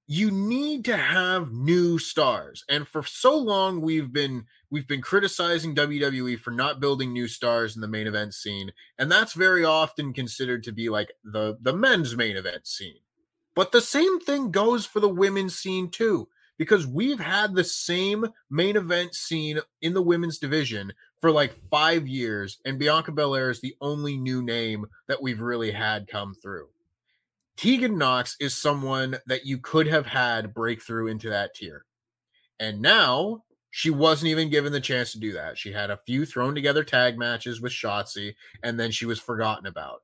you need to have new stars and for so long we've been we've been criticizing WWE for not building new stars in the main event scene and that's very often considered to be like the the men's main event scene. But the same thing goes for the women's scene too because we've had the same main event scene in the women's division for like 5 years and Bianca Belair is the only new name that we've really had come through Tegan Knox is someone that you could have had breakthrough into that tier. And now she wasn't even given the chance to do that. She had a few thrown together tag matches with Shotzi, and then she was forgotten about.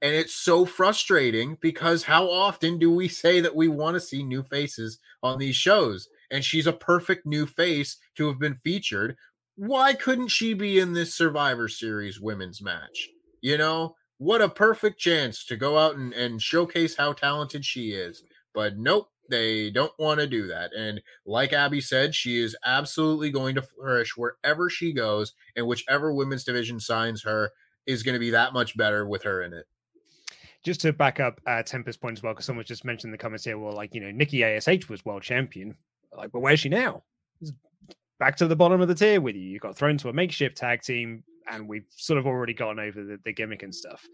And it's so frustrating because how often do we say that we want to see new faces on these shows? And she's a perfect new face to have been featured. Why couldn't she be in this Survivor Series women's match? You know, what a perfect chance to go out and, and showcase how talented she is. But nope, they don't want to do that. And like Abby said, she is absolutely going to flourish wherever she goes, and whichever women's division signs her is going to be that much better with her in it. Just to back up uh, Tempest point as well, because someone just mentioned in the comments here, well, like, you know, Nikki ASH was world champion. Like, but where's she now? Back to the bottom of the tier with you. You got thrown to a makeshift tag team and we've sort of already gone over the, the gimmick and stuff.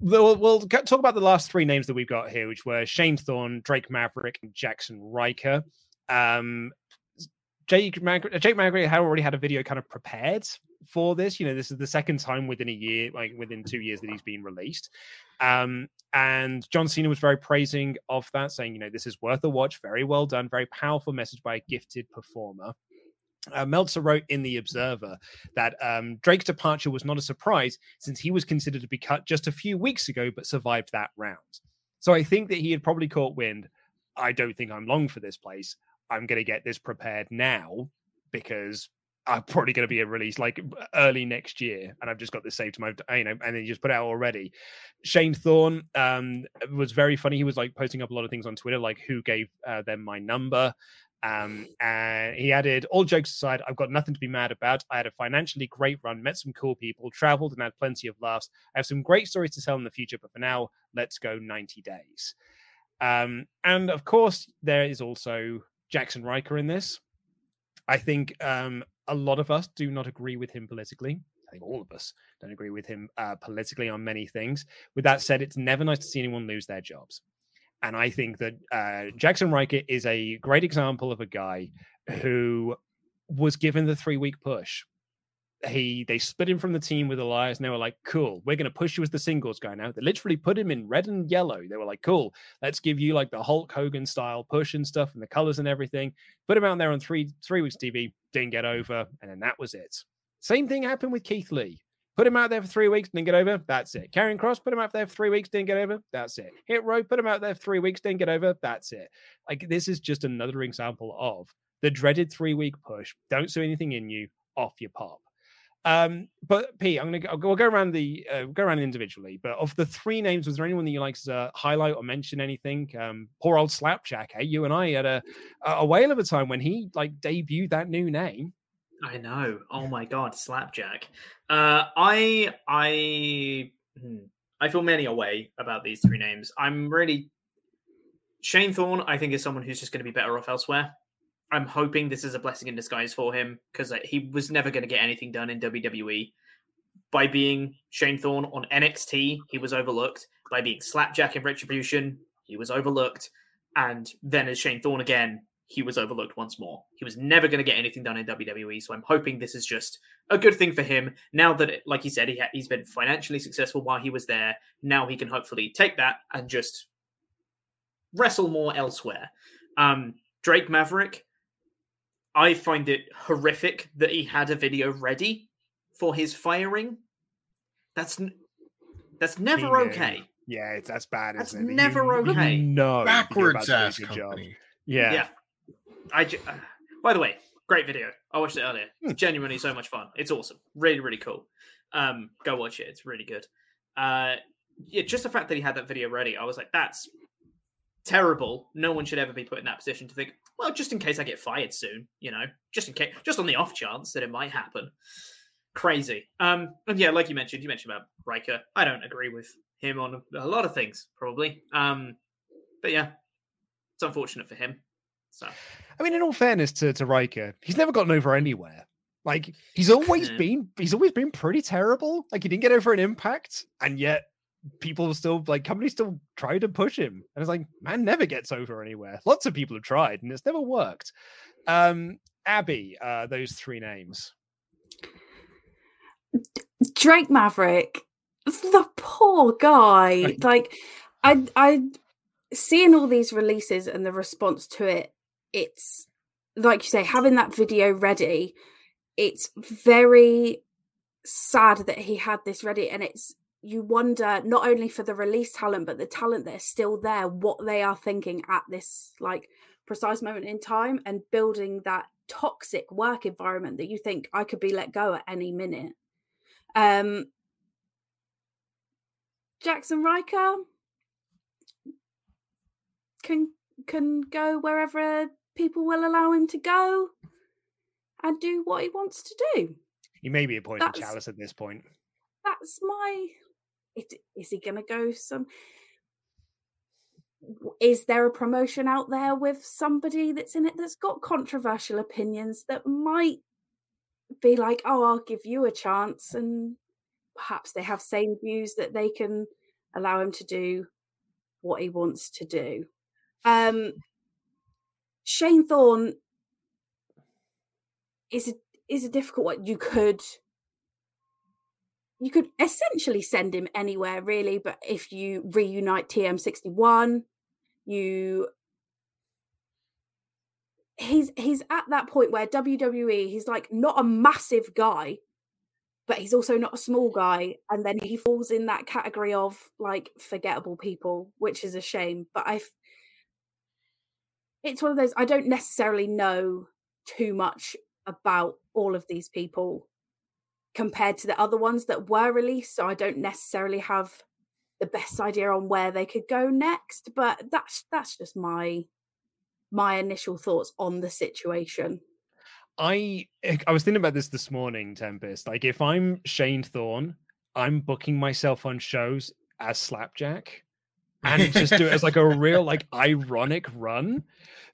We'll, we'll talk about the last three names that we've got here, which were Shane Thorne, Drake Maverick, and Jaxson Ryker. Um, Jake Maverick, Jake Maverick had already had a video kind of prepared for this. You know, this is the second time within a year, like within two years, that he's been released. Um, and John Cena was very praising of that, saying, you know, this is worth a watch, very well done, very powerful message by a gifted performer. Uh, Meltzer wrote in The Observer that um, Drake's departure was not a surprise since he was considered to be cut just a few weeks ago, but survived that round. So I think that he had probably caught wind. I don't think I'm long for this place. I'm going to get this prepared now because I'm probably going to be released like early next year, and I've just got this saved to my, you know, and then just put out already. Shane Thorne um, was very funny. He was like posting up a lot of things on Twitter, like who gave uh, them my number, um, and he added, all jokes aside, I've got nothing to be mad about. I had a financially great run, met some cool people, traveled, and had plenty of laughs. I have some great stories to tell in the future, but for now, let's go 90 days. Um, and of course, there is also Jaxson Ryker in this. I think um, a lot of us do not agree with him politically. I think all of us don't agree with him uh, politically on many things. With that said, it's never nice to see anyone lose their jobs. And I think that uh, Jaxson Ryker is a great example of a guy who was given the three week push. He they split him from the team with Elias, and they were like, "Cool, we're going to push you as the singles guy now." They literally put him in red and yellow. They were like, "Cool, let's give you like the Hulk Hogan style push and stuff, and the colors and everything." Put him out there on three three weeks TV, didn't get over, and then that was it. Same thing happened with Keith Lee. Put him out there for three weeks, didn't get over. That's it. Karrion Kross, put him out there for three weeks, didn't get over. That's it. Hit Row, put him out there for three weeks, didn't get over. That's it. Like this is just another example of the dreaded three week push. Don't see anything in you, off your pop. Um, but Pete, I'm gonna go, we'll go around the uh, go around individually. But of the three names, was there anyone that you like to highlight or mention anything? Um, poor old Slapjack, hey, you and I had a a whale of a time when he like debuted that new name. I know. Oh my god, Slapjack. Uh, I I hmm, I feel many a way about these three names. I'm really Shane Thorne. I think is someone who's just going to be better off elsewhere. I'm hoping this is a blessing in disguise for him because he was never going to get anything done in WWE. By being Shane Thorne on NXT, he was overlooked. By being Slapjack in Retribution, he was overlooked. And then as Shane Thorne again, he was overlooked once more. He was never going to get anything done in WWE. So I'm hoping this is just a good thing for him. Now that, it, like he said, he ha- he's been financially successful while he was there. Now he can hopefully take that and just wrestle more elsewhere. Um, Drake Maverick, I find it horrific that he had a video ready for his firing. That's that's never okay. Yeah, it's that's bad. That's isn't it? never You- you okay. know, Backwards ass to do a good job. company. Yeah. Yeah. I. Ju- uh, by the way, great video. I watched it earlier. Hmm. It's genuinely so much fun. It's awesome. Really, really cool. Um, go watch it. It's really good. Uh, yeah, just the fact that he had that video ready, I was like, that's terrible. No one should ever be put in that position to think, well, just in case I get fired soon, you know, just in case, just on the off chance that it might happen. Crazy. Um, and yeah, like you mentioned, you mentioned about Ryker. I don't agree with him on a, a lot of things, probably. Um, but yeah, it's unfortunate for him. So I mean, in all fairness to to Ryker, he's never gotten over anywhere. Like he's always been, he's always been pretty terrible. Like he didn't get over an impact, and yet people still like companies still try to push him. And it's like, man, never gets over anywhere. Lots of people have tried, and it's never worked. Um, Abby, uh, those three names. Drake Maverick, the poor guy. Like, I, I, seeing all these releases and the response to it, it's like you say, having that video ready. It's very sad that he had this ready, and it's you wonder not only for the release talent, but the talent that is still there, what they are thinking at this like precise moment in time, and building that toxic work environment that you think I could be let go at any minute. Um, Jaxson Ryker can can go wherever people will allow him to go and do what he wants to do. He may be appointed That's- Chalice at this point. That's my. It, is he going to go some? Is there a promotion out there with somebody that's in it that's got controversial opinions that might be like, oh, I'll give you a chance, and perhaps they have same views that they can allow him to do what he wants to do. Um, Shane Thorne is a, is a difficult one. You could you could essentially send him anywhere really, but if you reunite TM61, you he's he's at that point where WWE he's like not a massive guy, but he's also not a small guy, and then he falls in that category of like forgettable people, which is a shame. But I, it's one of those I don't necessarily know too much about all of these people compared to the other ones that were released, so I don't necessarily have the best idea on where they could go next. But that's that's just my my initial thoughts on the situation. I eh, I was thinking about this this morning, Tempest. Like, if I'm Shane Thorne, I'm booking myself on shows as Slapjack, and just do it as like a real like ironic run.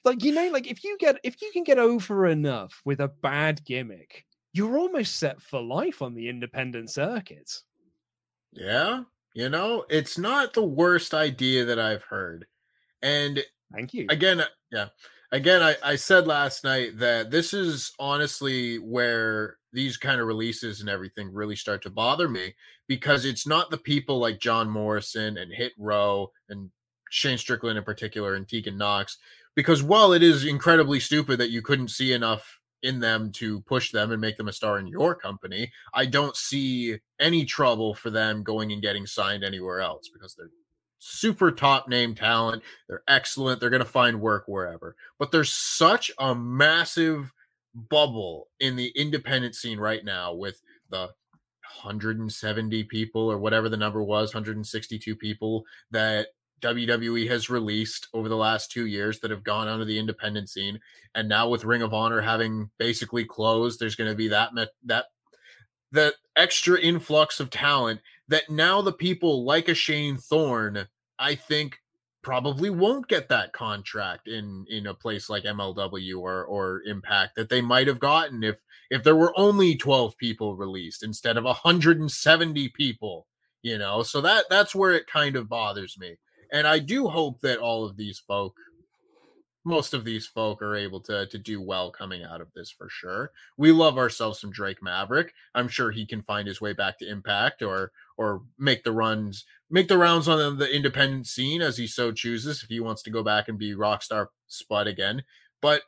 Like you know, like if you get if you can get over enough with a bad gimmick, you're almost set for life on the independent circuit. Yeah, you know, it's not the worst idea that I've heard. And Thank you. again, uh, yeah, again, I, I said last night that this is honestly where these kind of releases and everything really start to bother me because it's not the people like John Morrison and Hit Row and Shane Strickland in particular and Tegan Knox. Because while it is incredibly stupid that you couldn't see enough in them to push them and make them a star in your company, I don't see any trouble for them going and getting signed anywhere else because they're super top name talent. They're excellent. They're going to find work wherever. But there's such a massive bubble in the independent scene right now with the 170 people or whatever the number was, 162 people that WWE has released over the last two years that have gone onto the independent scene, and now with Ring of Honor having basically closed, there's going to be that that that extra influx of talent that now the people like a Shane Thorne, I think, probably won't get that contract in in a place like MLW or or Impact that they might have gotten if if there were only 12 people released instead of 170 people you know so that that's where it kind of bothers me and I do hope that all of these folk, most of these folk, are able to to do well coming out of this for sure. We love ourselves some Drake Maverick. I'm sure he can find his way back to Impact or or make the runs, make the rounds on the independent scene as he so chooses. If he wants to go back and be Rockstar Spud again, but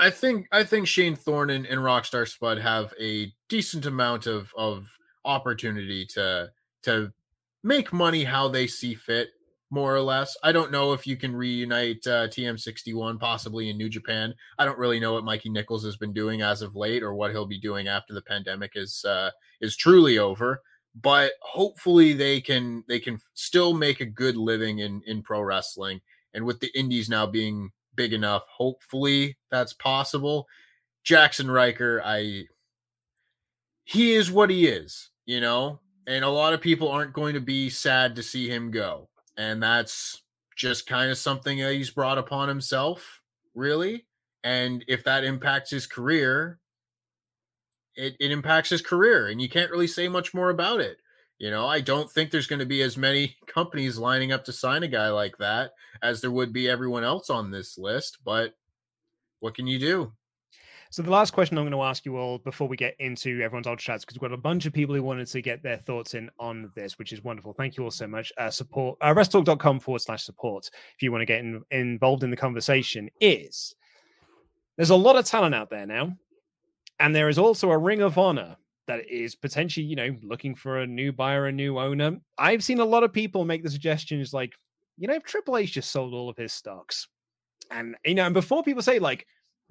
I think I think Shane Thorne and, and Rockstar Spud have a decent amount of of opportunity to to make money how they see fit more or less. I don't know if you can reunite uh, TM61 possibly in New Japan. I don't really know what Mikey Nicholls has been doing as of late or what he'll be doing after the pandemic is uh, is truly over. But hopefully they can they can still make a good living in in pro wrestling. And with the indies now being big enough, hopefully that's possible. Jaxson Ryker, I he is what he is, you know, and a lot of people aren't going to be sad to see him go and that's just kind of something that he's brought upon himself, really. And if that impacts his career, it, it impacts his career, and you can't really say much more about it. You know, I don't think there's going to be as many companies lining up to sign a guy like that as there would be everyone else on this list. But what can you do? So the last question I'm going to ask you all before we get into everyone's old chats, because we've got a bunch of people who wanted to get their thoughts in on this, which is wonderful. Thank you all so much. Uh, support uh, wrestletalk.com forward slash support if you want to get in, involved in the conversation. Is there's a lot of talent out there now, and there is also a Ring of Honor that is potentially, you know, looking for a new buyer, a new owner. I've seen a lot of people make the suggestions like, you know, if Triple H just sold all of his stocks, and you know, and before people say like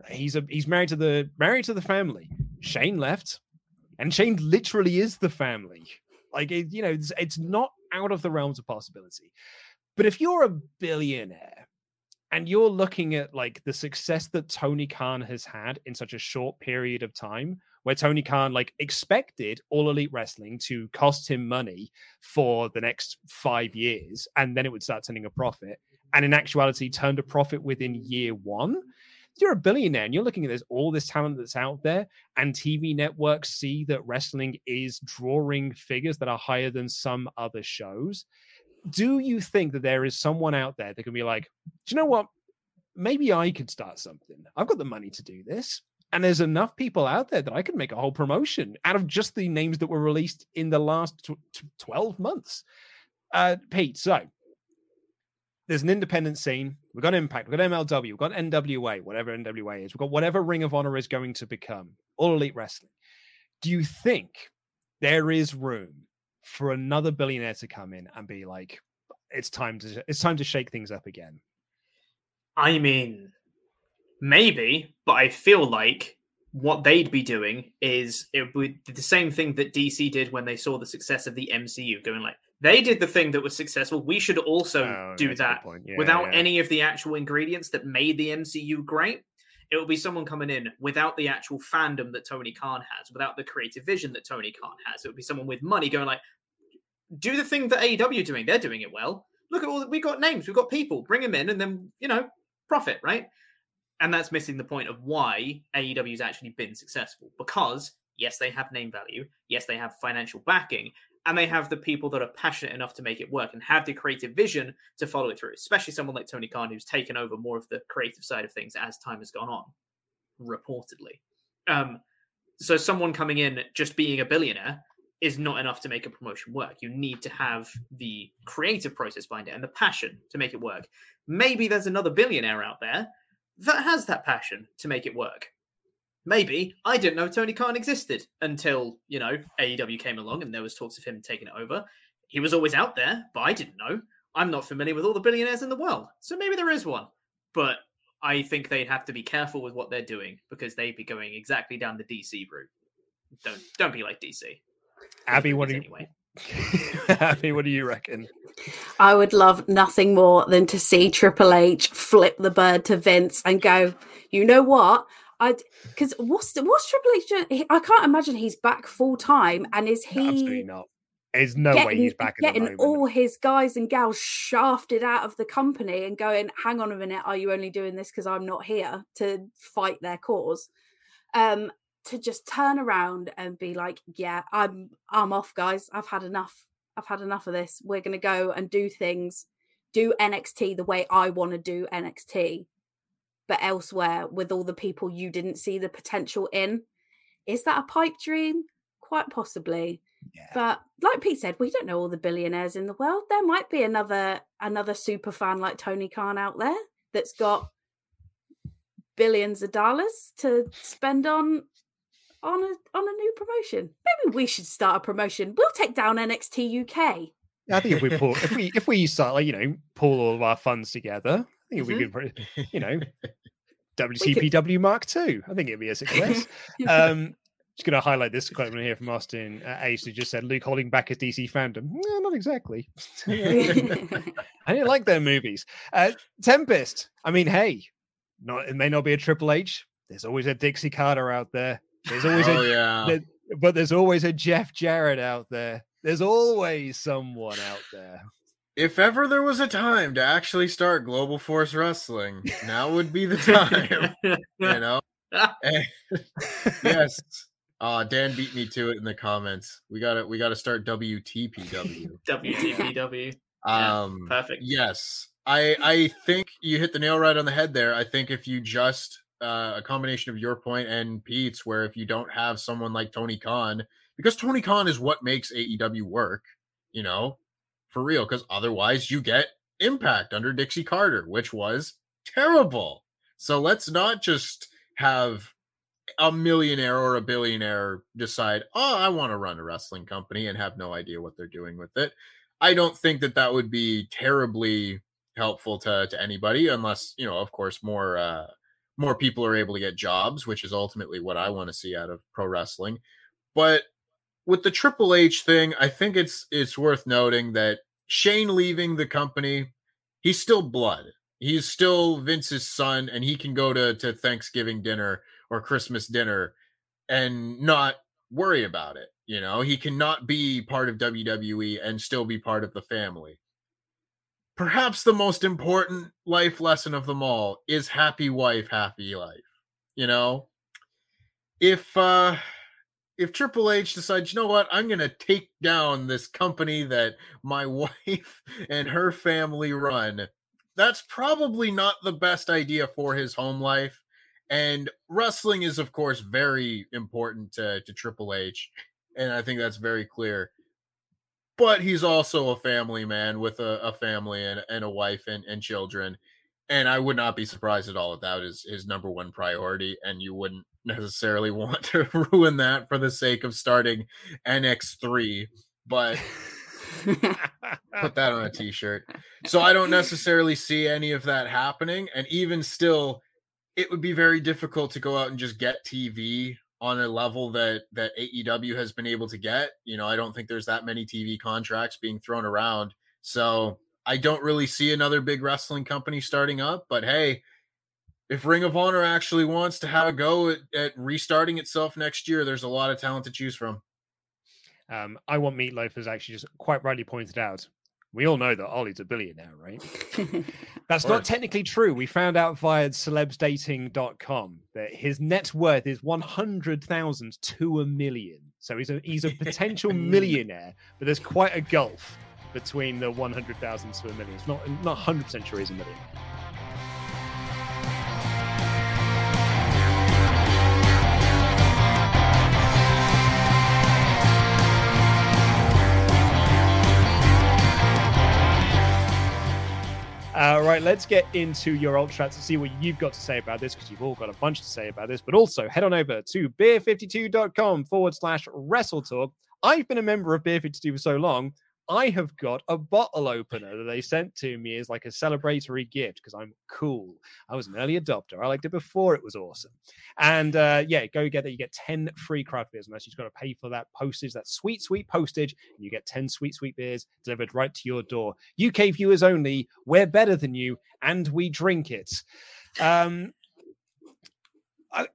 He's a he's married to the married to the family. Shane left, and Shane literally is the family. Like it, you know, it's, it's not out of the realms of possibility. But if you're a billionaire and you're looking at like the success that Tony Khan has had in such a short period of time, where Tony Khan like expected all elite wrestling to cost him money for the next five years, and then it would start turning a profit, and in actuality turned a profit within year one. You're a billionaire and you're looking at this all this talent that's out there and tv networks see that wrestling is drawing figures that are higher than some other shows do you think that there is someone out there that can be like do you know what? Maybe i could start something. I've got the money to do this and there's enough people out there that i could make a whole promotion out of just the names that were released in the last 12 months. Uh pete so there's an independent scene. We've got Impact, we've got MLW, we've got NWA, whatever NWA is, we've got whatever Ring of Honor is going to become, all elite wrestling. Do you think there is room for another billionaire to come in and be like, it's time to it's time to shake things up again? I mean, maybe, but I feel like what they'd be doing is it would the same thing that DC did when they saw the success of the MCU, going like, they did the thing that was successful. We should also oh, do that yeah, without yeah. any of the actual ingredients that made the MCU great. It will be someone coming in without the actual fandom that Tony Khan has, without the creative vision that Tony Khan has. It would be someone with money going like, do the thing that AEW doing. They're doing it well. Look at all that we got names, we've got people. Bring them in, and then you know, profit, right? And that's missing the point of why AEW has actually been successful because yes, they have name value. Yes, they have financial backing, and they have the people that are passionate enough to make it work and have the creative vision to follow it through, especially someone like Tony Khan, who's taken over more of the creative side of things as time has gone on, reportedly. Um, so someone coming in just being a billionaire is not enough to make a promotion work. You need to have the creative process behind it and the passion to make it work. Maybe there's another billionaire out there that has that passion to make it work. maybe I didn't know Tony Khan existed until you know AEW came along and there was talks of him taking it over. He was always out there, but I didn't know. I'm not familiar with all the billionaires in the world, so maybe there is one. But I think they'd have to be careful with what they're doing because they'd be going exactly down the DC route. Don't don't be like DC. Abby, what do you anyway? Abby, what do you reckon? I would love nothing more than to see Triple H flip the bird to Vince and go, you know what? I because what's what's Triple H doing? I can't imagine he's back full time. And is he? No, absolutely not. There's no getting, way he's back. Getting all his guys and gals shafted out of the company and going, hang on a minute, are you only doing this because I'm not here to fight their cause? Um, to just turn around and be like, yeah, I'm I'm off, guys. I've had enough. I've had enough of this. We're gonna go and do things, do NXT the way I want to do NXT but elsewhere with all the people you didn't see the potential in. Is that a pipe dream? Quite possibly. Yeah. But like Pete said, we don't know all the billionaires in the world. There might be another another super fan like Tony Khan out there that's got billions of dollars to spend on on a on a new promotion. Maybe we should start a promotion. We'll take down NXT UK. I think if we pull if we if we start like you know pull all of our funds together, I think mm-hmm. we could, you know, WCPW could... Mark II. I think it'd be a success. um, just going to highlight this quote here from Austin uh, Ace, who just said Luke holding back his DC fandom. No, not exactly. I didn't like their movies. Uh, Tempest. I mean, hey, not it may not be a Triple H. There's always a Dixie Carter out there. There's always oh, a, yeah. there, but there's always a Jeff Jarrett out there. There's always someone out there. If ever there was a time to actually start Global Force Wrestling, now would be the time. you know? And, yes. Uh, Dan beat me to it in the comments. We gotta we gotta start WTPW. WTPW. Um yeah, perfect. Yes. I I think you hit the nail right on the head there. I think if you just uh, a combination of your point and Pete's, where if you don't have someone like Tony Khan, because Tony Khan is what makes AEW work, you know, for real, because otherwise you get impact under Dixie Carter, which was terrible. So let's not just have a millionaire or a billionaire decide, oh, I want to run a wrestling company and have no idea what they're doing with it. I don't think that that would be terribly helpful to, to anybody unless, you know, of course, more, uh, more people are able to get jobs, which is ultimately what I want to see out of pro wrestling. But with the Triple H thing, I think it's it's worth noting that Shane leaving the company, he's still blood. He's still Vince's son, and he can go to, to Thanksgiving dinner or Christmas dinner and not worry about it. You know, he cannot be part of WWE and still be part of the family. Perhaps the most important life lesson of them all is happy wife, happy life. You know, if uh if Triple H decides, you know what, I'm going to take down this company that my wife and her family run, that's probably not the best idea for his home life. And wrestling is, of course, very important to, to Triple H. And I think that's very clear. But he's also a family man with a, a family and, and a wife and, and children. And I would not be surprised at all if that is his number one priority. And you wouldn't necessarily want to ruin that for the sake of starting NX3, but put that on a t-shirt. So I don't necessarily see any of that happening and even still it would be very difficult to go out and just get TV on a level that that AEW has been able to get. You know, I don't think there's that many TV contracts being thrown around. So I don't really see another big wrestling company starting up, but hey, if Ring of Honor actually wants to have a go at, at restarting itself next year, there's a lot of talent to choose from. Um, I want Meatloaf has actually just quite rightly pointed out. We all know that Ollie's a billionaire, right? That's not technically true. We found out via celebsdating.com that his net worth is 100,000 to a million. So he's a he's a potential millionaire, but there's quite a gulf between the 100,000 to a million. It's not not 100% sure he's a million. Uh, right, let's get into your ultra chats and see what you've got to say about this because you've all got a bunch to say about this. But also head on over to beer52.com forward slash wrestle talk. I've been a member of Beer 52 for so long. I have got a bottle opener that they sent to me as like a celebratory gift because I'm cool. I was an early adopter. I liked it before it was awesome. And uh, yeah, go get it. You get 10 free craft beers unless you've got to pay for that postage, that sweet, sweet postage. And you get 10 sweet, sweet beers delivered right to your door. UK viewers only. We're better than you and we drink it. Um,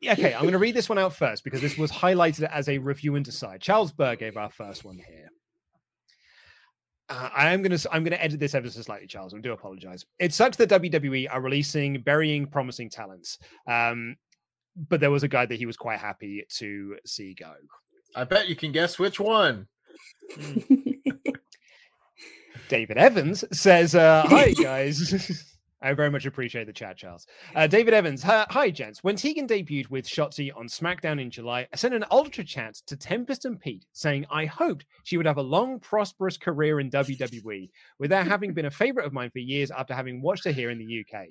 okay, I'm going to read this one out first because this was highlighted as a review and decide. Charles Burr gave our first one here. Uh, I am gonna I'm gonna edit this ever so slightly, Charles. I do apologize. It sucks that WWE are releasing burying promising talents. Um, but there was a guy that he was quite happy to see go. I bet you can guess which one. David Evans says, uh, "Hi guys." I very much appreciate the chat, Charles. Uh, David Evans, hi, gents. When Tegan debuted with Shotzi on SmackDown in July, I sent an ultra chat to Tempest and Pete saying I hoped she would have a long, prosperous career in WWE, with her having been a favorite of mine for years after having watched her here in the UK.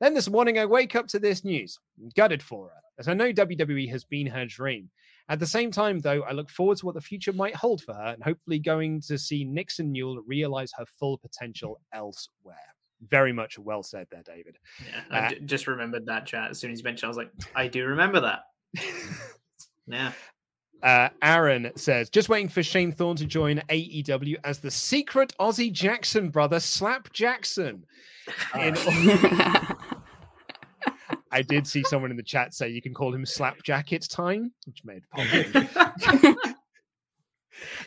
Then this morning, I wake up to this news, gutted for her, as I know WWE has been her dream. At the same time, though, I look forward to what the future might hold for her and hopefully going to see Nixon Newell realize her full potential elsewhere very much well said there, David. Yeah, I uh, just remembered that chat as soon as you mentioned. I was like, I do remember that. yeah. Uh, Aaron says, just waiting for Shane Thorne to join AEW as the secret Aussie Jackson brother, Slap Jackson. In... I did see someone in the chat say you can call him Slap Jacket Time, which made.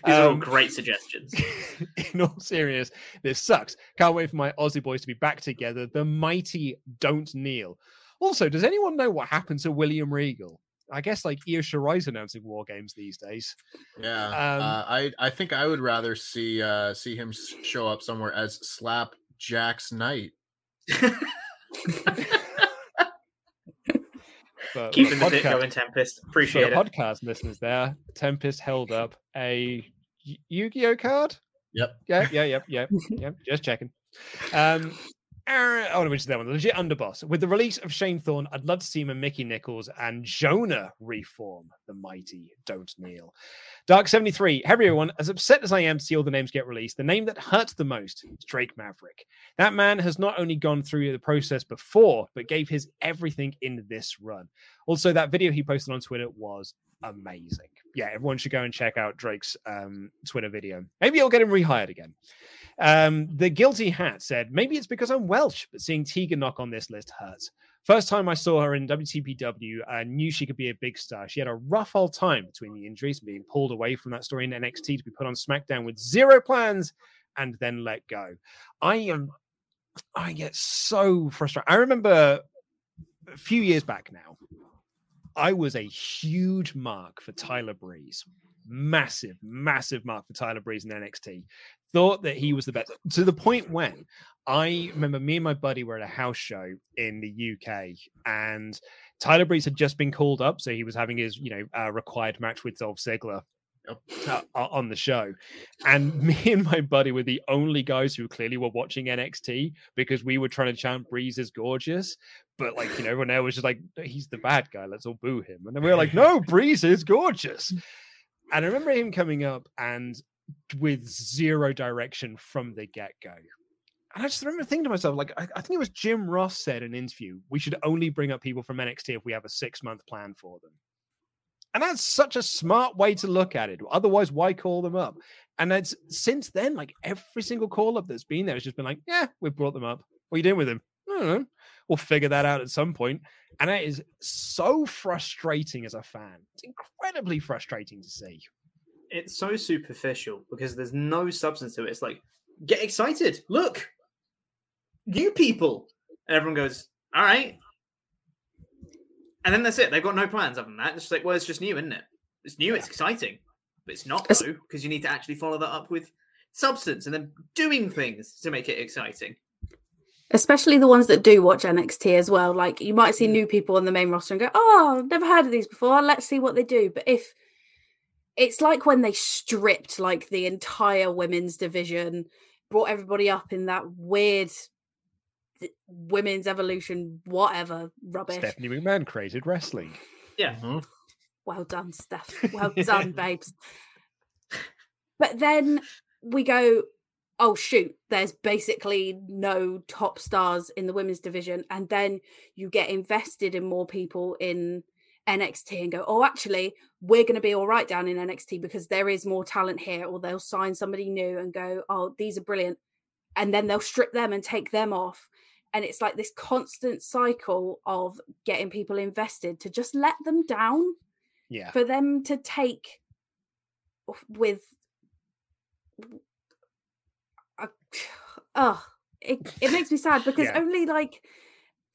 These um, are all great suggestions. in all seriousness, this sucks. Can't wait for my Aussie boys to be back together. The mighty don't kneel. Also, does anyone know what happened to William Regal? I guess like Io Shirai's announcing war games these days. Yeah, um, uh, I I think I would rather see uh see him show up somewhere as Slap Jack's Knight. But Keeping the bit going, Tempest. Appreciate it. Podcast listeners there, Tempest held up a Yu-Gi-Oh card. Yep. Yeah, yeah, yep, yep, yep. Just checking. Um, Aaron, oh, which is that one, the legit underboss. With the release of Shane Thorne, I'd love to see him and Mikey Nicholls and Jonah reform the mighty Don't Kneel. Dark 73, hey everyone, as upset as I am to see all the names get released, the name that hurts the most is Drake Maverick. That man has not only gone through the process before, but gave his everything in this run. Also, that video he posted on Twitter was amazing. Yeah, everyone should go and check out Drake's um, Twitter video. Maybe I'll get him rehired again. Um, the guilty hat said, maybe it's because I'm Welsh, but seeing Tegan Nox on this list hurts. First time I saw her in WCPW, I knew she could be a big star. She had a rough old time between the injuries and being pulled away from that story in NXT to be put on SmackDown with zero plans and then let go. I am, I get so frustrated. I remember a few years back now, I was a huge mark for Tyler Breeze. Massive, massive mark for Tyler Breeze in NXT. Thought that he was the best to the point when I remember me and my buddy were at a house show in the UK and Tyler Breeze had just been called up. So he was having his, you know, uh, required match with Dolph Ziggler uh, on the show. And me and my buddy were the only guys who clearly were watching NXT because we were trying to chant Breeze is gorgeous. But like, you know, everyone else was just like, he's the bad guy. Let's all boo him. And then we were like, no, Breeze is gorgeous. And I remember him coming up and with zero direction from the get go. And I just remember thinking to myself, like, I, I, think it was Jim Ross said in an interview, we should only bring up people from NXT if we have a six month plan for them. And that's such a smart way to look at it. Otherwise, why call them up? And it's since then, like every single call up that's been there has just been like, yeah, we've brought them up. What are you doing with them? I don't know. We'll figure that out at some point. And that is so frustrating as a fan. It's incredibly frustrating to see. It's so superficial because there's no substance to it. It's like, get excited. Look, new people. And everyone goes, all right, and then that's it. They've got no plans other than that. It's like, well, it's just new, isn't it? It's new, it's exciting. But it's not though, because you need to actually follow that up with substance and then doing things to make it exciting. Especially the ones that do watch NXT as well. Like you might see mm. new people on the main roster and go, Oh, I've never heard of these before. Let's see what they do. But if it's like when they stripped like the entire women's division, brought everybody up in that weird th- women's evolution, whatever rubbish. Stephanie McMahon created wrestling. Yeah. Mm-hmm. Well done, Steph. Well done, babes. But then we go, oh shoot, there's basically no top stars in the women's division. And then you get invested in more people in NXT and go, oh, actually, we're going to be all right down in NXT because there is more talent here. Or they'll sign somebody new and go, oh, these are brilliant. And then they'll strip them and take them off. And it's like this constant cycle of getting people invested to just let them down Yeah. for them to take with oh it, it makes me sad because Yeah. only like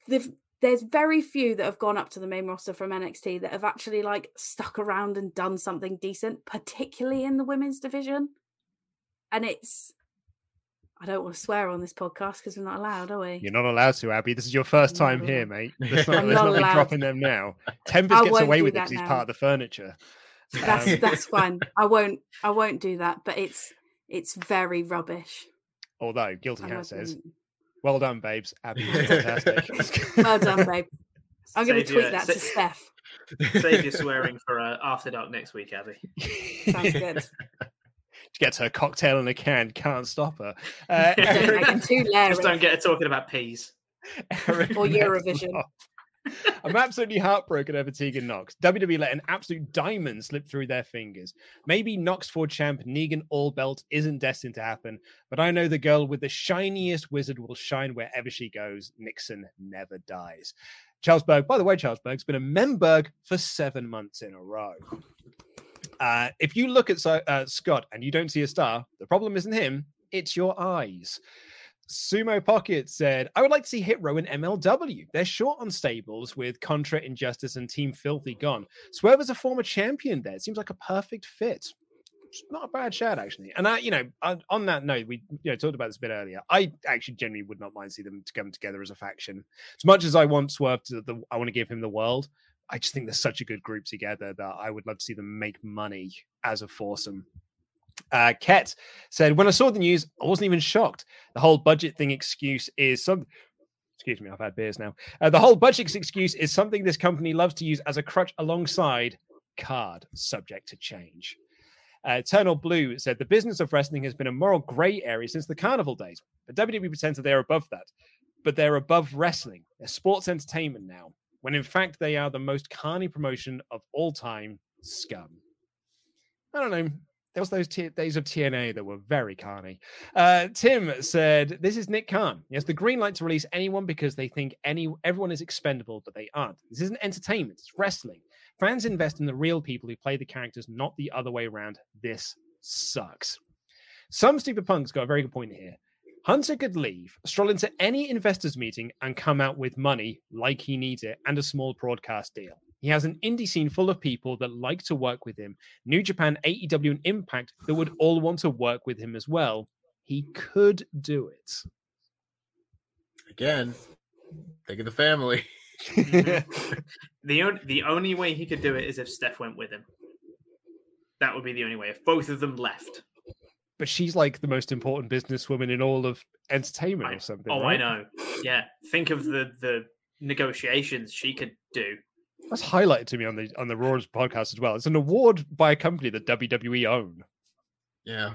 the there's very few that have gone up to the main roster from NXT that have actually like stuck around and done something decent, particularly in the women's division. And it's I don't want to swear on this podcast because we're not allowed, are we? You're not allowed to, Abby. This is your first time here, mate. There's, not, I'm there's not nothing allowed. dropping them now. Tempest gets away with it that because he's part of the furniture. That's Um, that's fine. I won't I won't do that, but it's it's very rubbish. Although Guilty I Hat says, won't. "Well done, babes. Abby was fantastic." Well done, babe. I'm going to Save tweet your- that sa- to Steph. Save your swearing for uh, After Dark next week, Abby. Sounds good. She gets her cocktail in a can, can't stop her. Uh, Don't Eric- too. Just don't get her talking about peas. Eric Or Eurovision. I'm absolutely heartbroken over Tegan Nox. WWE let an absolute diamond slip through their fingers. Maybe Nox for champ Tegan All Belt isn't destined to happen, but I know the girl with the shiniest wizard will shine wherever she goes. Nixon never dies. Charles Berg, by the way, Charles Berg's been a Memberg for seven months in a row. Uh, if you look at uh, Scott and you don't see a star, the problem isn't him, it's your eyes. Sumo Pocket said, I would like to see Hit Row in MLW. They're short on stables with Contra, Injustice, and Team Filthy gone. Swerve is a former champion there. It seems like a perfect fit. It's not a bad shout, actually. And I, you know, on, that note, we you know talked about this a bit earlier. I actually generally would not mind see them to come together as a faction. As much as I want Swerve to the, I want to give him the world. I just think they're such a good group together that I would love to see them make money as a foursome. Uh, Ket said, When I saw the news, I wasn't even shocked. The whole budget thing excuse is some. Excuse me, I've had beers now. Uh, the whole budget excuse is something this company loves to use as a crutch alongside card, subject to change. Uh, Eternal Blue said, The business of wrestling has been a moral grey area since the carnival days. But WWE pretends that they're above that. But they're above wrestling. They're sports entertainment now, when in fact they are the most carny promotion of all time scum. I don't know. There was those t- days of TNA that were very carny. Uh, Tim said, "This is Nick Khan. He has the green light to release anyone because they think any everyone is expendable, but they aren't. This isn't entertainment. It's wrestling. Fans invest in the real people who play the characters, not the other way around. This sucks." Some stupid punks got a very good point here. Hunter could leave, stroll into any investors meeting, and come out with money like he needs it and a small broadcast deal. He has an indie scene full of people that like to work with him. New Japan, AEW, and Impact that would all want to work with him as well. He could do it. Again, think of the family. The only the only way he could do it is if Steph went with him. That would be the only way. If both of them left. But she's like the most important businesswoman in all of entertainment or something. Oh, I know. Yeah. Think of the the negotiations she could do. That's highlighted to me on the on the Raws podcast as well. It's an award by a company that WWE own. Yeah.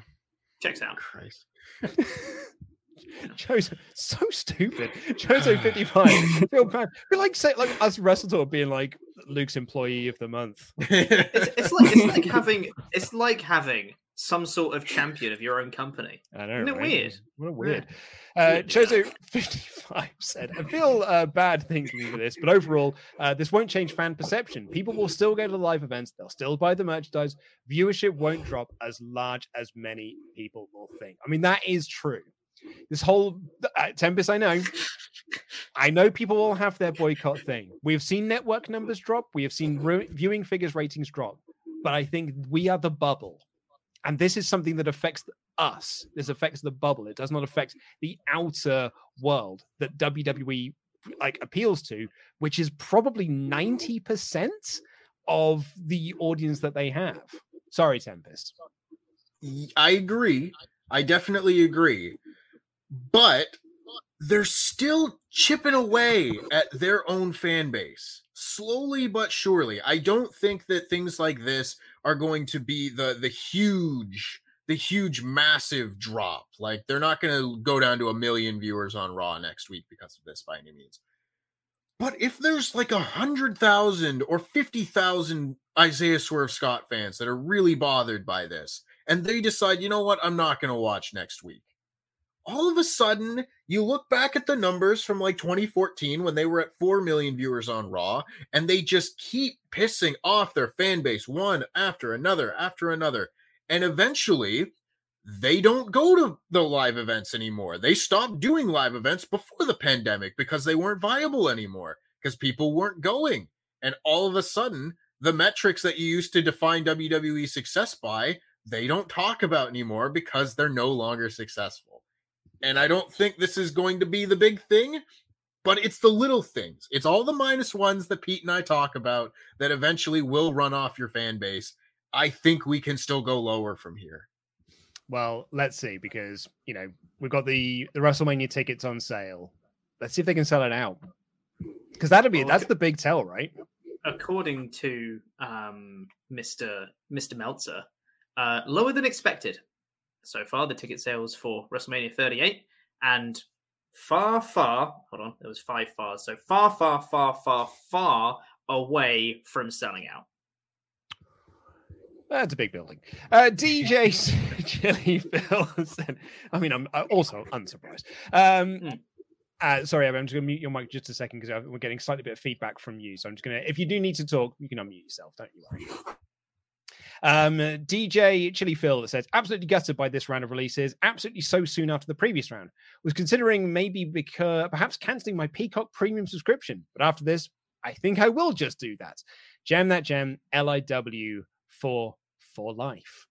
Checks out. Christ. Chozo, so stupid. Chozo fifty five. Feel bad. Feel like say like us WrestleTalk being like Luke's employee of the month. It's, it's like it's like having it's like having some sort of champion of your own company. I know. Isn't it right? weird? What a weird. Uh, Chozo fifty five said, "I feel uh, bad thinking for this, but overall, uh, this won't change fan perception. People will still go to the live events. They'll still buy the merchandise. Viewership won't drop as large as many people will think. I mean, that is true." This whole uh, Tempest, I know, I know people will have their boycott thing. We have seen network numbers drop. We have seen ru- viewing figures ratings drop. But I think we are the bubble, and this is something that affects us. This affects the bubble. It does not affect the outer world that WWE like appeals to, which is probably ninety percent of the audience that they have. Sorry, Tempest. i agree. I definitely agree. But they're still chipping away at their own fan base slowly but surely. I don't think that things like this are going to be the the huge the huge massive drop. Like they're not going to go down to a million viewers on Raw next week because of this by any means. But if there's like a hundred thousand or fifty thousand Isaiah Swerve Scott fans that are really bothered by this, and they decide, you know what, I'm not going to watch next week. All of a sudden, you look back at the numbers from like 2014 when they were at 4 million viewers on Raw, and they just keep pissing off their fan base one after another after another. And eventually, they don't go to the live events anymore. They stopped doing live events before the pandemic because they weren't viable anymore because people weren't going. And all of a sudden, the metrics that you used to define WWE success by, they don't talk about anymore because they're no longer successful. And I don't think this is going to be the big thing, but it's the little things. It's all the minus ones that Pete and I talk about that eventually will run off your fan base. I think we can still go lower from here. Well, let's see because you know we've got the the WrestleMania tickets on sale. Let's see if they can sell it out because that'll be Well, that's the big tell, right? according to um, Mr. Mr. Meltzer, uh, lower than expected so far. The ticket sales for WrestleMania 38 and far, far. Hold on, there was five fars. So far, far, far, far, far away from selling out. That's a big building. Uh, DJ Chili Phil said, I mean, I'm also unsurprised. Um, Hmm. uh, sorry, I'm just going to mute your mic just a second because we're getting slightly bit of feedback from you. So I'm just going to, if you do need to talk, you can unmute yourself. Don't you worry. Um, DJ Chili Phil says, absolutely gutted by this round of releases. Absolutely so soon after the previous round. Was considering maybe because perhaps canceling my Peacock premium subscription. But after this, I think I will just do that. Jam that gem, LIW for for life.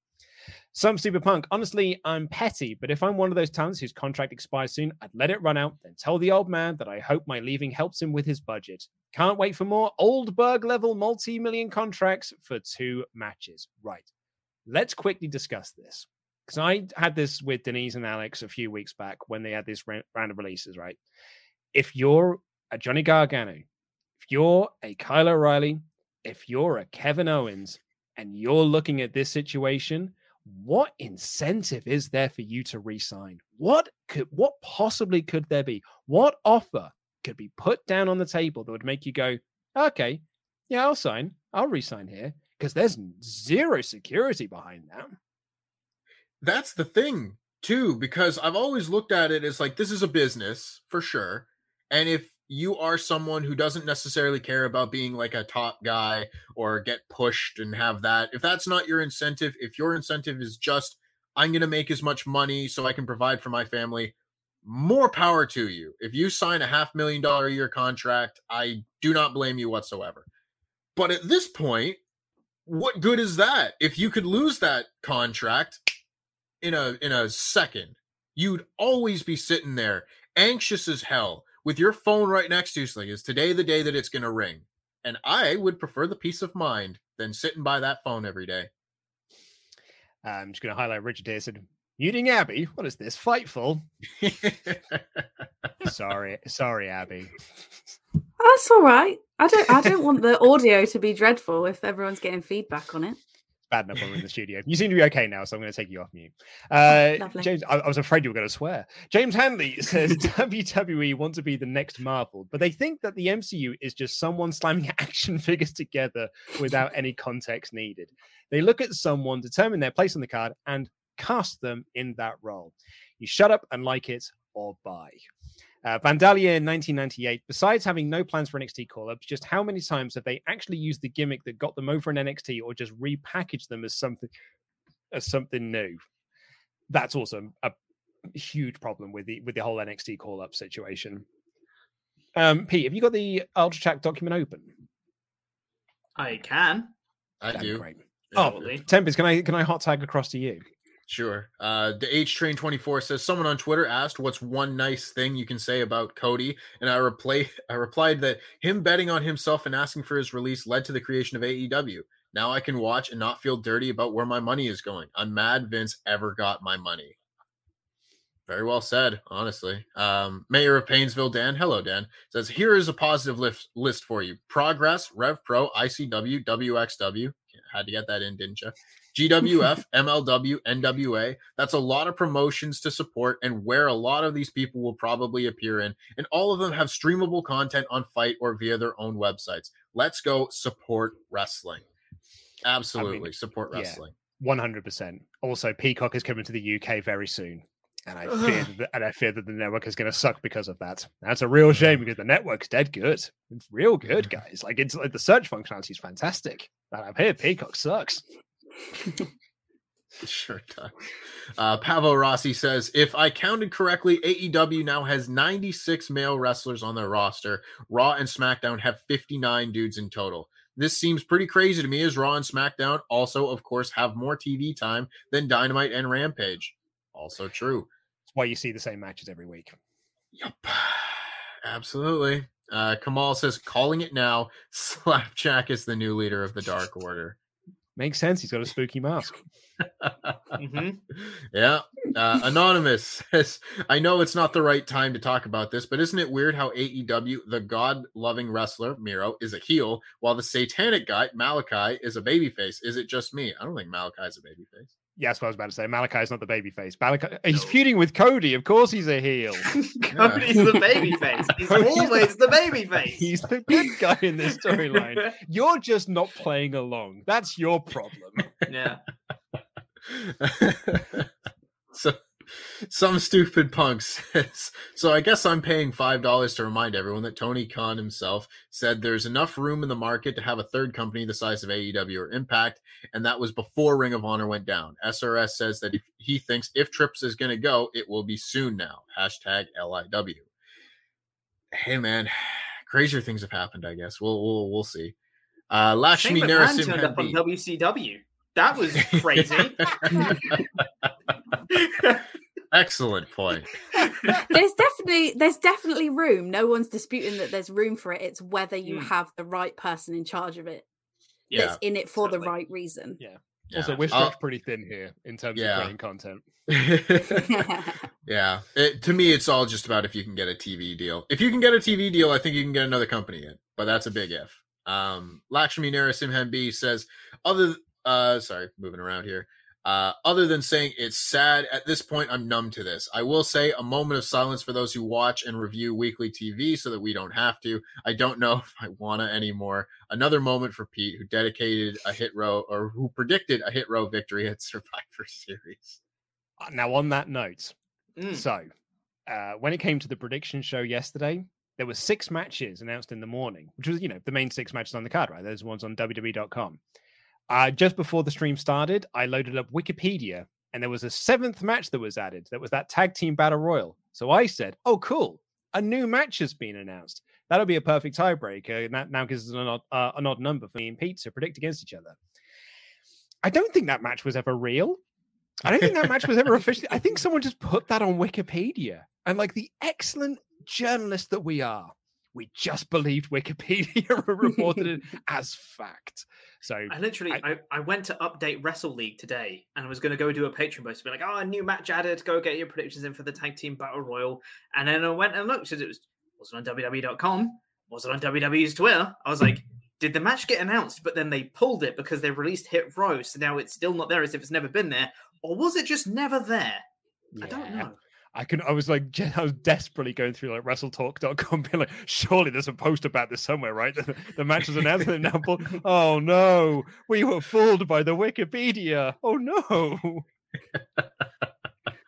Some super punk. Honestly, I'm petty, but if I'm one of those talents whose contract expires soon, I'd let it run out, then tell the old man that I hope my leaving helps him with his budget. Can't wait for more Oldberg level multi million contracts for two matches. Right. Let's quickly discuss this. Because I had this with Denise and Alex a few weeks back when they had this round of releases, right? If you're a Johnny Gargano, if you're a Kyle O'Reilly, if you're a Kevin Owens, and you're looking at this situation, what incentive is there for you to resign? What could what possibly could there be? What offer could be put down on the table that would make you go, okay, yeah, I'll sign, I'll resign here? Because there's zero security behind that. That's the thing, too, because I've always looked at it as like this is a business for sure. And if you are someone who doesn't necessarily care about being like a top guy or get pushed and have that, if that's not your incentive, if your incentive is just, I'm going to make as much money so I can provide for my family, more power to you. If you sign a half million dollar a year contract, I do not blame you whatsoever. But at this point, what good is that? If you could lose that contract in a in a second, you'd always be sitting there anxious as hell with your phone right next to you. It's like, is today the day that it's going to ring? And I would prefer the peace of mind than sitting by that phone every day. I'm just going to highlight Richard here said, Muting Abby. What is this? Fightful. sorry, sorry, Abby. That's all right. I don't. I don't want the audio to be dreadful if everyone's getting feedback on it. Bad enough when we're in the studio. You seem to be okay now, so I'm going to take you off mute. Uh, lovely. James, I, I was afraid you were going to swear. James Hanley says WWE want to be the next Marvel, but they think that the MCU is just someone slamming action figures together without any context needed. They look at someone, determine their place on the card, and cast them in that role. You shut up and like it or buy. Uh, Vandalia in 1998, besides having no plans for NXT call ups, just how many times have they actually used the gimmick that got them over in NXT or just repackaged them as something as something new? That's also a huge problem with the with the whole NXT call up situation. Um, Pete, have you got the Ultra Chat document open? I can. I That'd do. great. Yeah, Oh, Tempest, can I can I hot tag across to you? Sure. Uh, the H Train 24 says someone on Twitter asked what's one nice thing you can say about Cody, and I reply I replied that him betting on himself and asking for his release led to the creation of AEW. Now I can watch and not feel dirty about where my money is going. I'm mad Vince ever got my money. Very well said, honestly. Um, Mayor of Painesville, Dan, hello, Dan, says, Here is a positive list, list for you Progress, Rev Pro, ICW, WXW. Had to get that in, didn't you? GWF, MLW, NWA. That's a lot of promotions to support and where a lot of these people will probably appear in. And all of them have streamable content on FITE or via their own websites. Let's go support wrestling. Absolutely. I mean, support wrestling. One hundred percent. Also, Peacock is coming to the UK very soon and I fear that, and I fear that the network is going to suck because of that. That's a real shame because the network's dead good. It's real good, guys. Like it's like the search functionality is fantastic. But I'm here, Peacock sucks. sure does. Uh, Pavo Rossi says, if I counted correctly, AEW now has 96 male wrestlers on their roster. Raw and SmackDown have 59 dudes in total. This seems pretty crazy to me as Raw and SmackDown also, of course, have more TV time than Dynamite and Rampage. Also true. That's why you see the same matches every week. Yep. Absolutely. Uh, Kamal says, calling it now. Slapjack is the new leader of the Dark Order. Makes sense. He's got a spooky mask. mm-hmm. Yeah. Uh, Anonymous says, I know it's not the right time to talk about this, but isn't it weird how AEW, the God loving wrestler, Miro, is a heel, while the satanic guy, Malakai, is a babyface? Is it just me? I don't think Malakai is a babyface. Yes, what I was about to say. Malakai is not the baby face. Malakai, he's feuding with Cody. Of course, he's a heel. Cody's the baby face. He's always the baby face. He's the good guy in this storyline. You're just not playing along. That's your problem. Yeah. so some stupid punk says, so I guess I'm paying $5 to remind everyone that Tony Khan himself said there's enough room in the market to have a third company the size of AEW or Impact, and that was before Ring of Honor went down. SRS says that if he thinks if Trips is going to go, it will be soon now. Hashtag LIW. Hey, man, crazier things have happened, I guess. We'll, we'll, we'll see. Uh, Lakshmi Narasimhan turned up on WCW. That was crazy. Excellent point. there's definitely there's definitely room. No one's disputing that there's room for it. It's whether you mm. have the right person in charge of it. Yeah, that's in it for totally. the right reason. Yeah. yeah. Also, we're stretched uh, pretty thin here in terms yeah. of creating content. yeah. It, to me, it's all just about if you can get a TV deal. If you can get a TV deal, I think you can get another company in, but that's a big if. Um, Lakshmi Narasimhan B says, other, uh, sorry, moving around here. Uh, other than saying it's sad, at this point, I'm numb to this. I will say a moment of silence for those who watch and review weekly TV so that we don't have to. I don't know if I want to anymore. Another moment for Pete, who dedicated a hit row or who predicted a hit row victory at Survivor Series. Uh, now, on that note, mm. so uh, when it came to the prediction show yesterday, there were six matches announced in the morning, which was, you know, the main six matches on the card, right? Those ones on WWE.com. Uh, just before the stream started, I loaded up Wikipedia and there was a seventh match that was added. That was that tag team battle royal. So I said, "Oh, cool! A new match has been announced. That'll be a perfect tiebreaker, and that now gives us an odd, uh, an odd number for me and Pete to predict against each other." I don't think that match was ever real. I don't think that match was ever officially. I think someone just put that on Wikipedia, and like the excellent journalist that we are, we just believed Wikipedia reported it as fact. So I literally I, I, I, went to update Wrestle League today and I was going to go do a Patreon post, be like, oh, a new match added. Go get your predictions in for the tag team battle royal. And then I went and looked because it was was it on WWE.com, was it on WWE's Twitter? I was like, did the match get announced, but then they pulled it because they released Hit Row, so now it's still not there as if it's never been there, or was it just never there? Yeah. I don't know. I can. I was like, I was desperately going through like WrestleTalk.com, being like, surely there's a post about this somewhere, right? The, the match is announced and now. oh no, we were fooled by the Wikipedia. Oh no.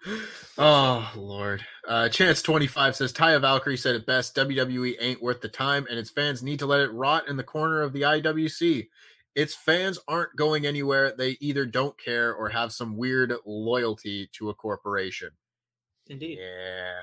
oh Lord. Uh, Chance twenty five says Taya Valkyrie said it best. WWE ain't worth the time, and its fans need to let it rot in the corner of the IWC. Its fans aren't going anywhere. They either don't care or have some weird loyalty to a corporation. Indeed. Yeah.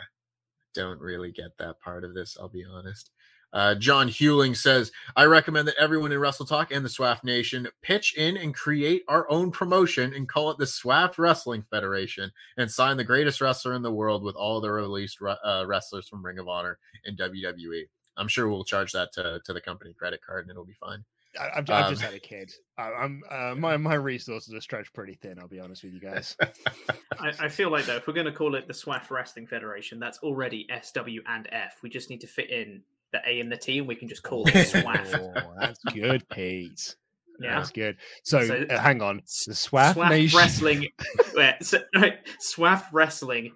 Don't really get that part of this, I'll be honest. Uh, John Hewling says, I recommend that everyone in Wrestle Talk and the SWAF Nation pitch in and create our own promotion and call it the SWAF Wrestling Federation and sign the greatest wrestler in the world with all the released uh, wrestlers from Ring of Honor and WWE. I'm sure we'll charge that to, to the company credit card and it'll be fine. I, I've, I've Um, just had a kid. I, I'm uh, my my resources are stretched pretty thin. I'll be honest with you guys. I, I feel like though, if we're going to call it the SWAF Wrestling Federation, that's already S, W, and F. We just need to fit in the A and the T, and we can just call it SWAF. Oh, that's good, Pete. Yeah. That's good. So, So, uh, hang on, the SWAF, SWAF Nation. Wrestling, wait, so, right, SWAF Wrestling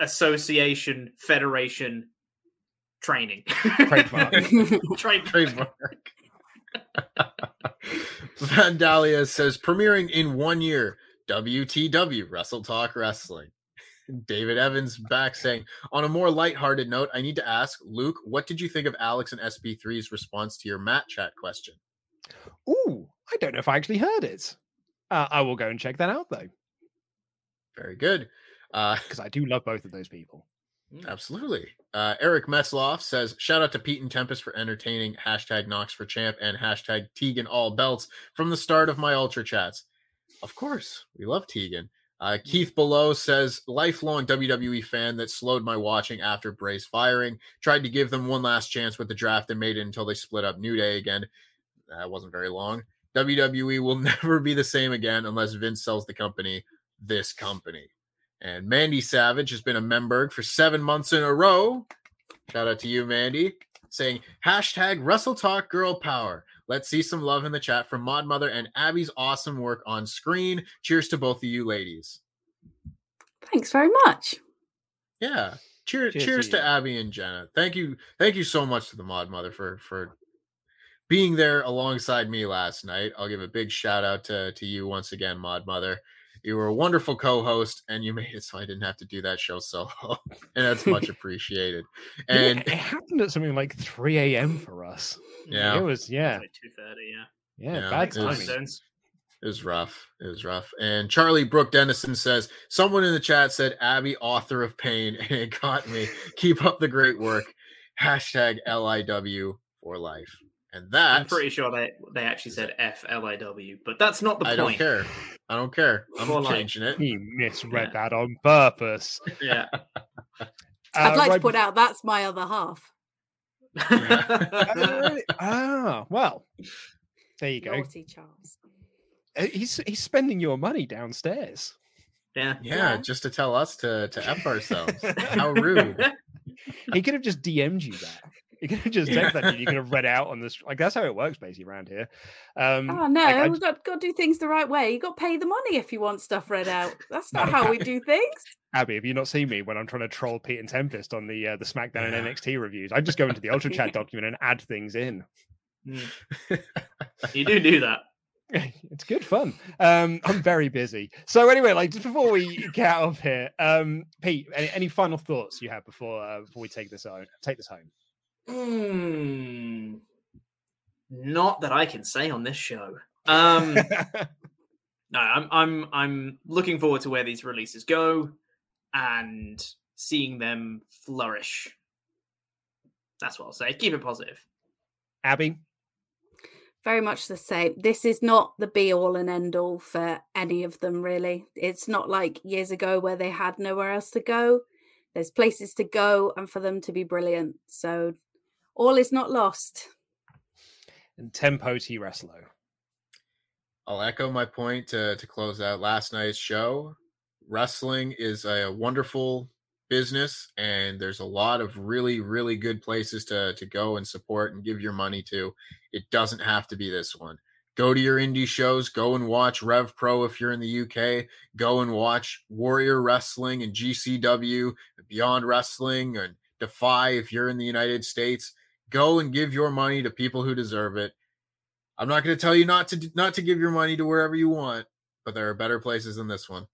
Association Federation Training Trademark. Train- Trademark. Vandalia says premiering in one year. WTW Wrestle Talk Wrestling. David Evans back saying, on a more lighthearted note, I need to ask Luke, what did you think of Alex and SB3's response to your Matt chat question? Ooh, I don't know if I actually heard it. Uh, I will go and check that out though, Very good. Uh, because I do love both of those people. Absolutely. Uh, Eric Metzloff says, shout out to Pete and Tempest for entertaining hashtag Nox for Champ and hashtag Tegan All Belts from the start of my Ultra Chats. Of course, we love Tegan. Uh, Keith Below says, lifelong WWE fan that slowed my watching after Bray's firing. Tried to give them one last chance with the draft and made it until they split up New Day again. That wasn't very long. WWE will never be the same again unless Vince sells the company, this company. And Mandy Savage has been a member for seven months in a row. Shout out to you, Mandy, saying hashtag WrestleTalk Girl Power. Let's see some love in the chat from Mod Mother and Abby's awesome work on screen. Cheers to both of you ladies. Thanks very much. Yeah. Cheers, Cheers cheers, to to. Abby and Jenna. Thank you. Thank you so much to the Mod Mother for for being there alongside me last night. I'll give a big shout out to, to you once again, Mod Mother. You were a wonderful co-host and you made it so I didn't have to do that show solo. and that's much appreciated. And it happened at something like 3 a.m. for us. Yeah. It was, yeah, Like 2.30, yeah. yeah, Yeah, bad it Time was- timing. It was rough. It was rough. And Charlie Brooke Dennison says, someone in the chat said Abby, author of pain, and it got me. Keep up the great work. Hashtag LIW for life. And that I'm pretty sure they, they actually said F L I W, but that's not the I point. I don't care. I don't care. I'm For life. changing it. He misread Yeah. that on purpose. Yeah. I'd Uh, like right to put out that's my other half. Uh, ah, well, there you go. Naughty Charles. Uh, He's he's spending your money downstairs. yeah. Yeah, Yeah. just to tell us to to F ourselves. How rude. He could have just DM'd you that. He could have just texted that to you. You could have read out on this. Like that's how it works basically around here. Um, Oh no, like, we've got, got to do things the right way. You got to pay the money if you want stuff read out. That's not No, how we do things. Abby, have you not seen me when I'm trying to troll Pete and Tempest on the uh, the SmackDown and NXT reviews? I just go into the Ultra Chat document and add things in. Mm. you do do that. it's good fun. Um, I'm very busy. So anyway, like just before we get out of here, um, Pete, any, any final thoughts you have before uh, before we take this out, take this home? Hmm. Not that I can say on this show. Um, no, I'm I'm I'm looking forward to where these releases go and seeing them flourish. That's what I'll say. Keep it positive. Abby, Very much the same. This is not the be all and end all for any of them, really. It's not like years ago where they had nowhere else to go. There's places to go and for them to be brilliant. So all is not lost. and Tempo T Wrestler. I'll echo my point to, to close out last night's show. Wrestling is a wonderful business, and there's a lot of really, really good places to, to go and support and give your money to. It doesn't have to be this one. Go to your indie shows, go and watch Rev Pro if you're in the UK, go and watch Warrior Wrestling and GCW, Beyond Wrestling, and Defy if you're in the United States. Go and give your money to people who deserve it. I'm not going to tell you not to not to give your money to wherever you want, but there are better places than this one.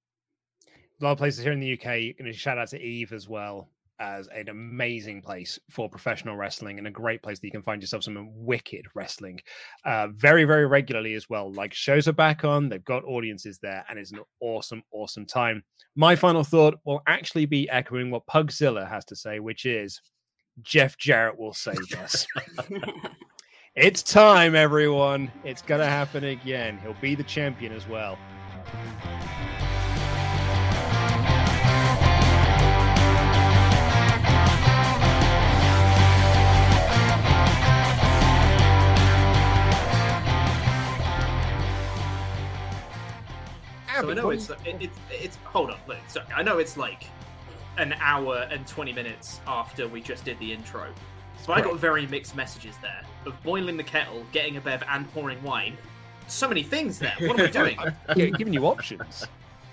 A lot of places here in the UK. And to shout out to Eve as well as an amazing place for professional wrestling and a great place that you can find yourself some wicked wrestling uh, very, very regularly as well. Like shows are back on, they've got audiences there, and it's an awesome, awesome time. My final thought will actually be echoing what Pugzilla has to say, which is Jeff Jarrett will save us. it's time, everyone. It's going to happen again. He'll be the champion as well. So I know it's, it, it's, it's hold on. Look, sorry, I know it's like an hour and twenty minutes after we just did the intro, but I got very mixed messages there of boiling the kettle, getting a bev, and pouring wine. So many things there. What am I doing? yeah, giving you options.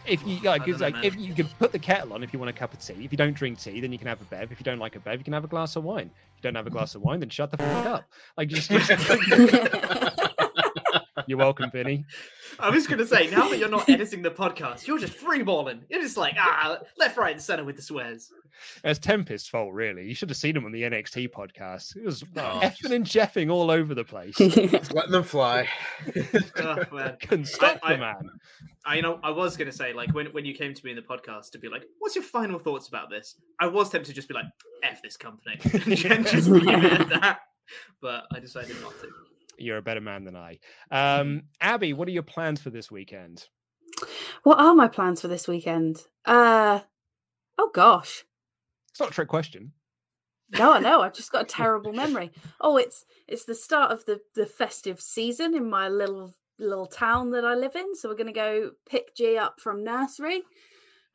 If you like, I like know, if you can put the kettle on if you want a cup of tea. If you don't drink tea, then you can have a bev. If you don't like a bev, you can have a glass of wine. If you don't have a glass of wine, then shut the fuck up. Like just, just you're welcome, Vinny. I was going to say, now that you're not editing the podcast, you're just freeballing. You're just like ah, left, right, and center with the swears. It's Tempest's fault, really. You should have seen him on the NXT podcast. It was Oh, effing and jeffing all over the place. Just letting them fly. Oh, man. Couldn't stop I- the man. I you know I was going to say like when when you came to me in the podcast to be like, what's your final thoughts about this? I was tempted to just be like, f this company, and just leave it at that. But I decided not to. You're a better man than I. Um, Abby, what are your plans for this weekend? What are my plans for this weekend? Uh oh gosh. It's not a trick question. No, I know. I've just got a terrible memory. Oh, it's it's the start of the the festive season in my little little town that I live in. So we're going to go pick G up from nursery,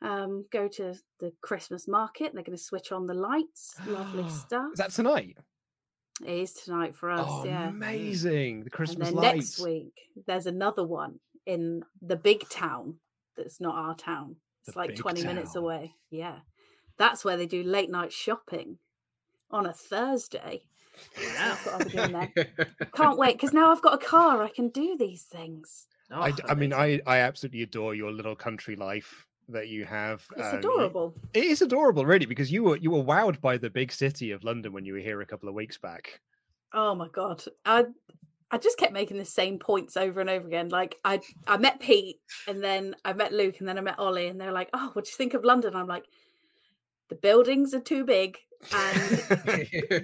um, go to the Christmas market. They're going to switch on the lights. Lovely stuff. Is that tonight? It is tonight for us. Oh, yeah. amazing! The Christmas and then lights. next week there's another one in the big town that's not our town. It's The like big 20 minutes away. Yeah. That's where they do late night shopping on a Thursday. So that's what I'll doing there. Can't wait because now I've got a car. I can do these things. Oh, I, d- I mean, I, I absolutely adore your little country life that you have. It's Um, adorable. It is adorable, really, because you were you were wowed by the big city of London when you were here a couple of weeks back. Oh my god. I I just kept making the same points over and over again. Like I I met Pete and then I met Luke and then I met Ollie and they're like, "Oh, what do you think of London?" I'm like, "The buildings are too big and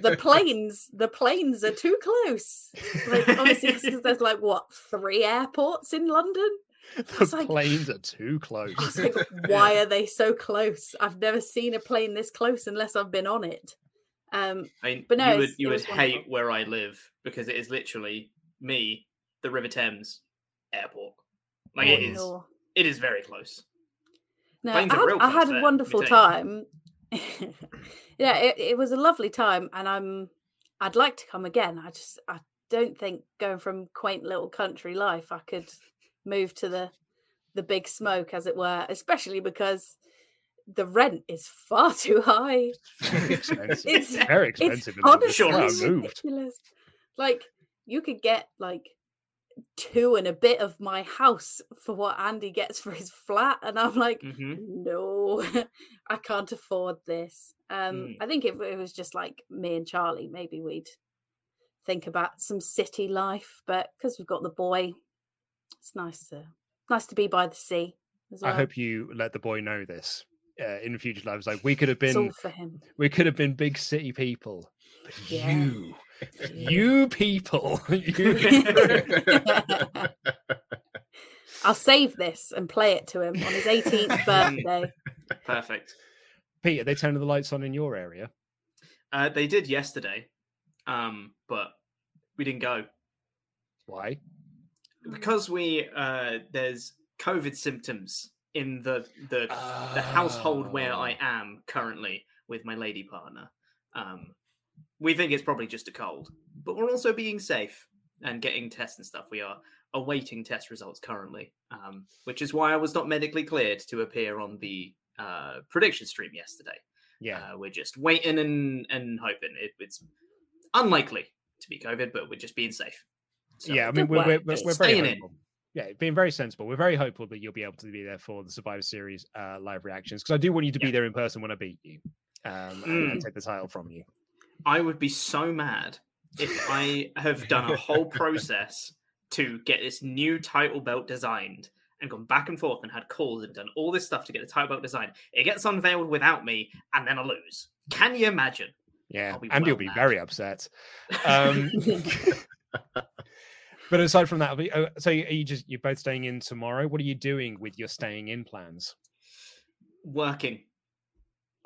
the planes the planes are too close." Like there's like what, 3 airports in London? the like- planes are too close. I was like, "Why are they so close? I've never seen a plane this close unless I've been on it." Um I mean, But no, you would you would hate wonderful. where I live because it is literally me, the River Thames airport. Like it oh, is, no. it is very close. No, I had, real I had there, a wonderful time. yeah, it, it was a lovely time, and I'm. I'd like to come again. I just, I don't think going from quaint little country life, I could move to the, the big smoke, as it were. Especially because the rent is far too high. Very expensive. It's very expensive. London. honestly That's why I moved. ridiculous. Like you could get like two and a bit of my house for what Andy gets for his flat, and I'm like, hmm no, I can't afford this. Um, Mm. I think if it was just like me and Charlie, maybe we'd think about some city life. But because we've got the boy, it's nice to nice to be by the sea. As well. I hope you let the boy know this uh, in future lives. Like we could have it's all been, for him. we could have been big city people, but Yeah. you, you people, you I'll save this and play it to him on his 18th birthday. Perfect. Pete, are they turning the lights on in your area? Uh, they did yesterday, um, but we didn't go Why? Because we uh, there's COVID symptoms in the the the household where I Oh. am currently with my lady partner. Um, we think it's probably just a cold, but we're also being safe and getting tests and stuff. We are awaiting test results currently, um, which is why I was not medically cleared to appear on the uh, prediction stream yesterday. Yeah. Uh, we're just waiting and and hoping. It, it's unlikely to be COVID, but we're just being safe. So, yeah, I mean, we're, we're, we're, we're very hopeful. Yeah, being very sensible. We're very hopeful that you'll be able to be there for the Survivor Series uh, live reactions because I do want you to be there in person when I beat you um, and, and Mm. take the title from you. I would be so mad if I have done a whole process to get this new title belt designed and gone back and forth and had calls and done all this stuff to get the title belt designed. It gets unveiled without me, and then I lose. Can you imagine? Yeah, Andy well will be mad. very upset. Um, but aside from that, uh, so are you just you're both staying in tomorrow? What are you doing with your staying in plans? Working.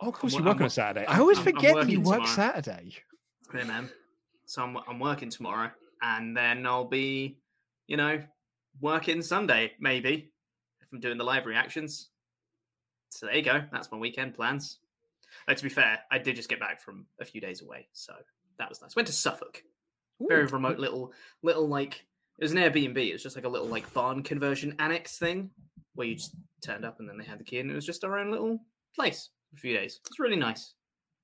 Oh, of course wo- you work I'm on a Saturday. I I'm- always I'm- I'm forget that you work tomorrow. Saturday. Yeah, man. So I'm, I'm working tomorrow, and then I'll be, you know, working Sunday maybe. If I'm doing the live reactions. So there you go. That's my weekend plans. Uh, to be fair, I did just get back from a few days away, so that was nice. Went to Suffolk, very remote little little like it was an Airbnb. It was just like a little like barn conversion annex thing where you just turned up and then they had the key and it was just our own little place for a few days. It's really nice.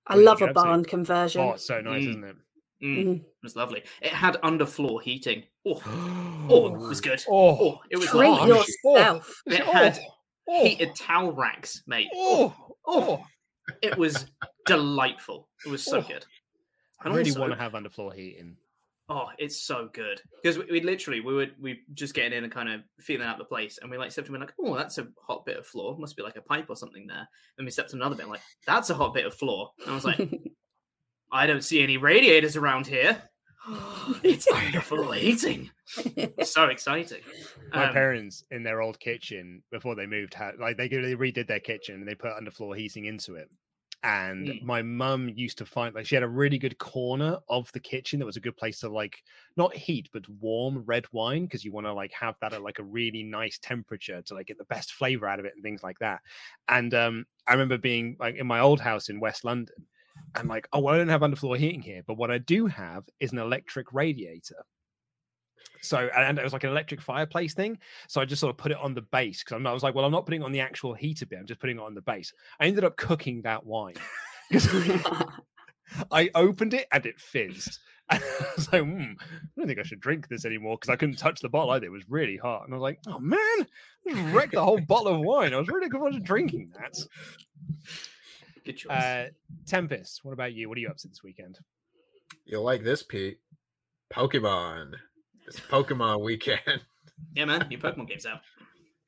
I What did love a get up barn conversion. Oh, it's so nice, Mm. isn't it? Mm, Mhm. It was lovely. It had underfloor heating. Oh, oh, it was good. Oh, Oh, it was Treat lovely. yourself. It had oh, heated towel racks, mate. Oh, oh, it was delightful. It was so Oh. good. I And really also- want to have underfloor heating. Oh, it's so good because we, we literally we were we just getting in and kind of feeling out the place, and we like stepped in and we're like, oh, that's a hot bit of floor. Must be like a pipe or something there. And we stepped on another bit, and like that's a hot bit of floor. And I was like, I don't see any radiators around here. it's underfloor heating. so exciting. My Um, parents in their old kitchen before they moved had like they they redid their kitchen and they put underfloor heating into it. And Mm. my mum used to find like she had a really good corner of the kitchen that was a good place to like not heat but warm red wine because you want to like have that at like a really nice temperature to like get the best flavor out of it and things like that. And um I remember being like in my old house in West London and like oh well, I don't have underfloor heating here but what I do have is an electric radiator. So and it was like an electric fireplace thing. So I just sort of put it on the base because I was like, well, I'm not putting it on the actual heater bit. I'm just putting it on the base. I ended up cooking that wine because I opened it and it fizzed. And I was like, hmm, I don't think I should drink this anymore because I couldn't touch the bottle either. It was really hot. And I was like, oh man, I just wrecked the whole bottle of wine. I was really good at drinking that. good choice. Uh, Tempest, what about you? What are you up to this weekend? You'll like this, Pete. Pokemon. It's Pokemon weekend. yeah, man, new Pokemon games out.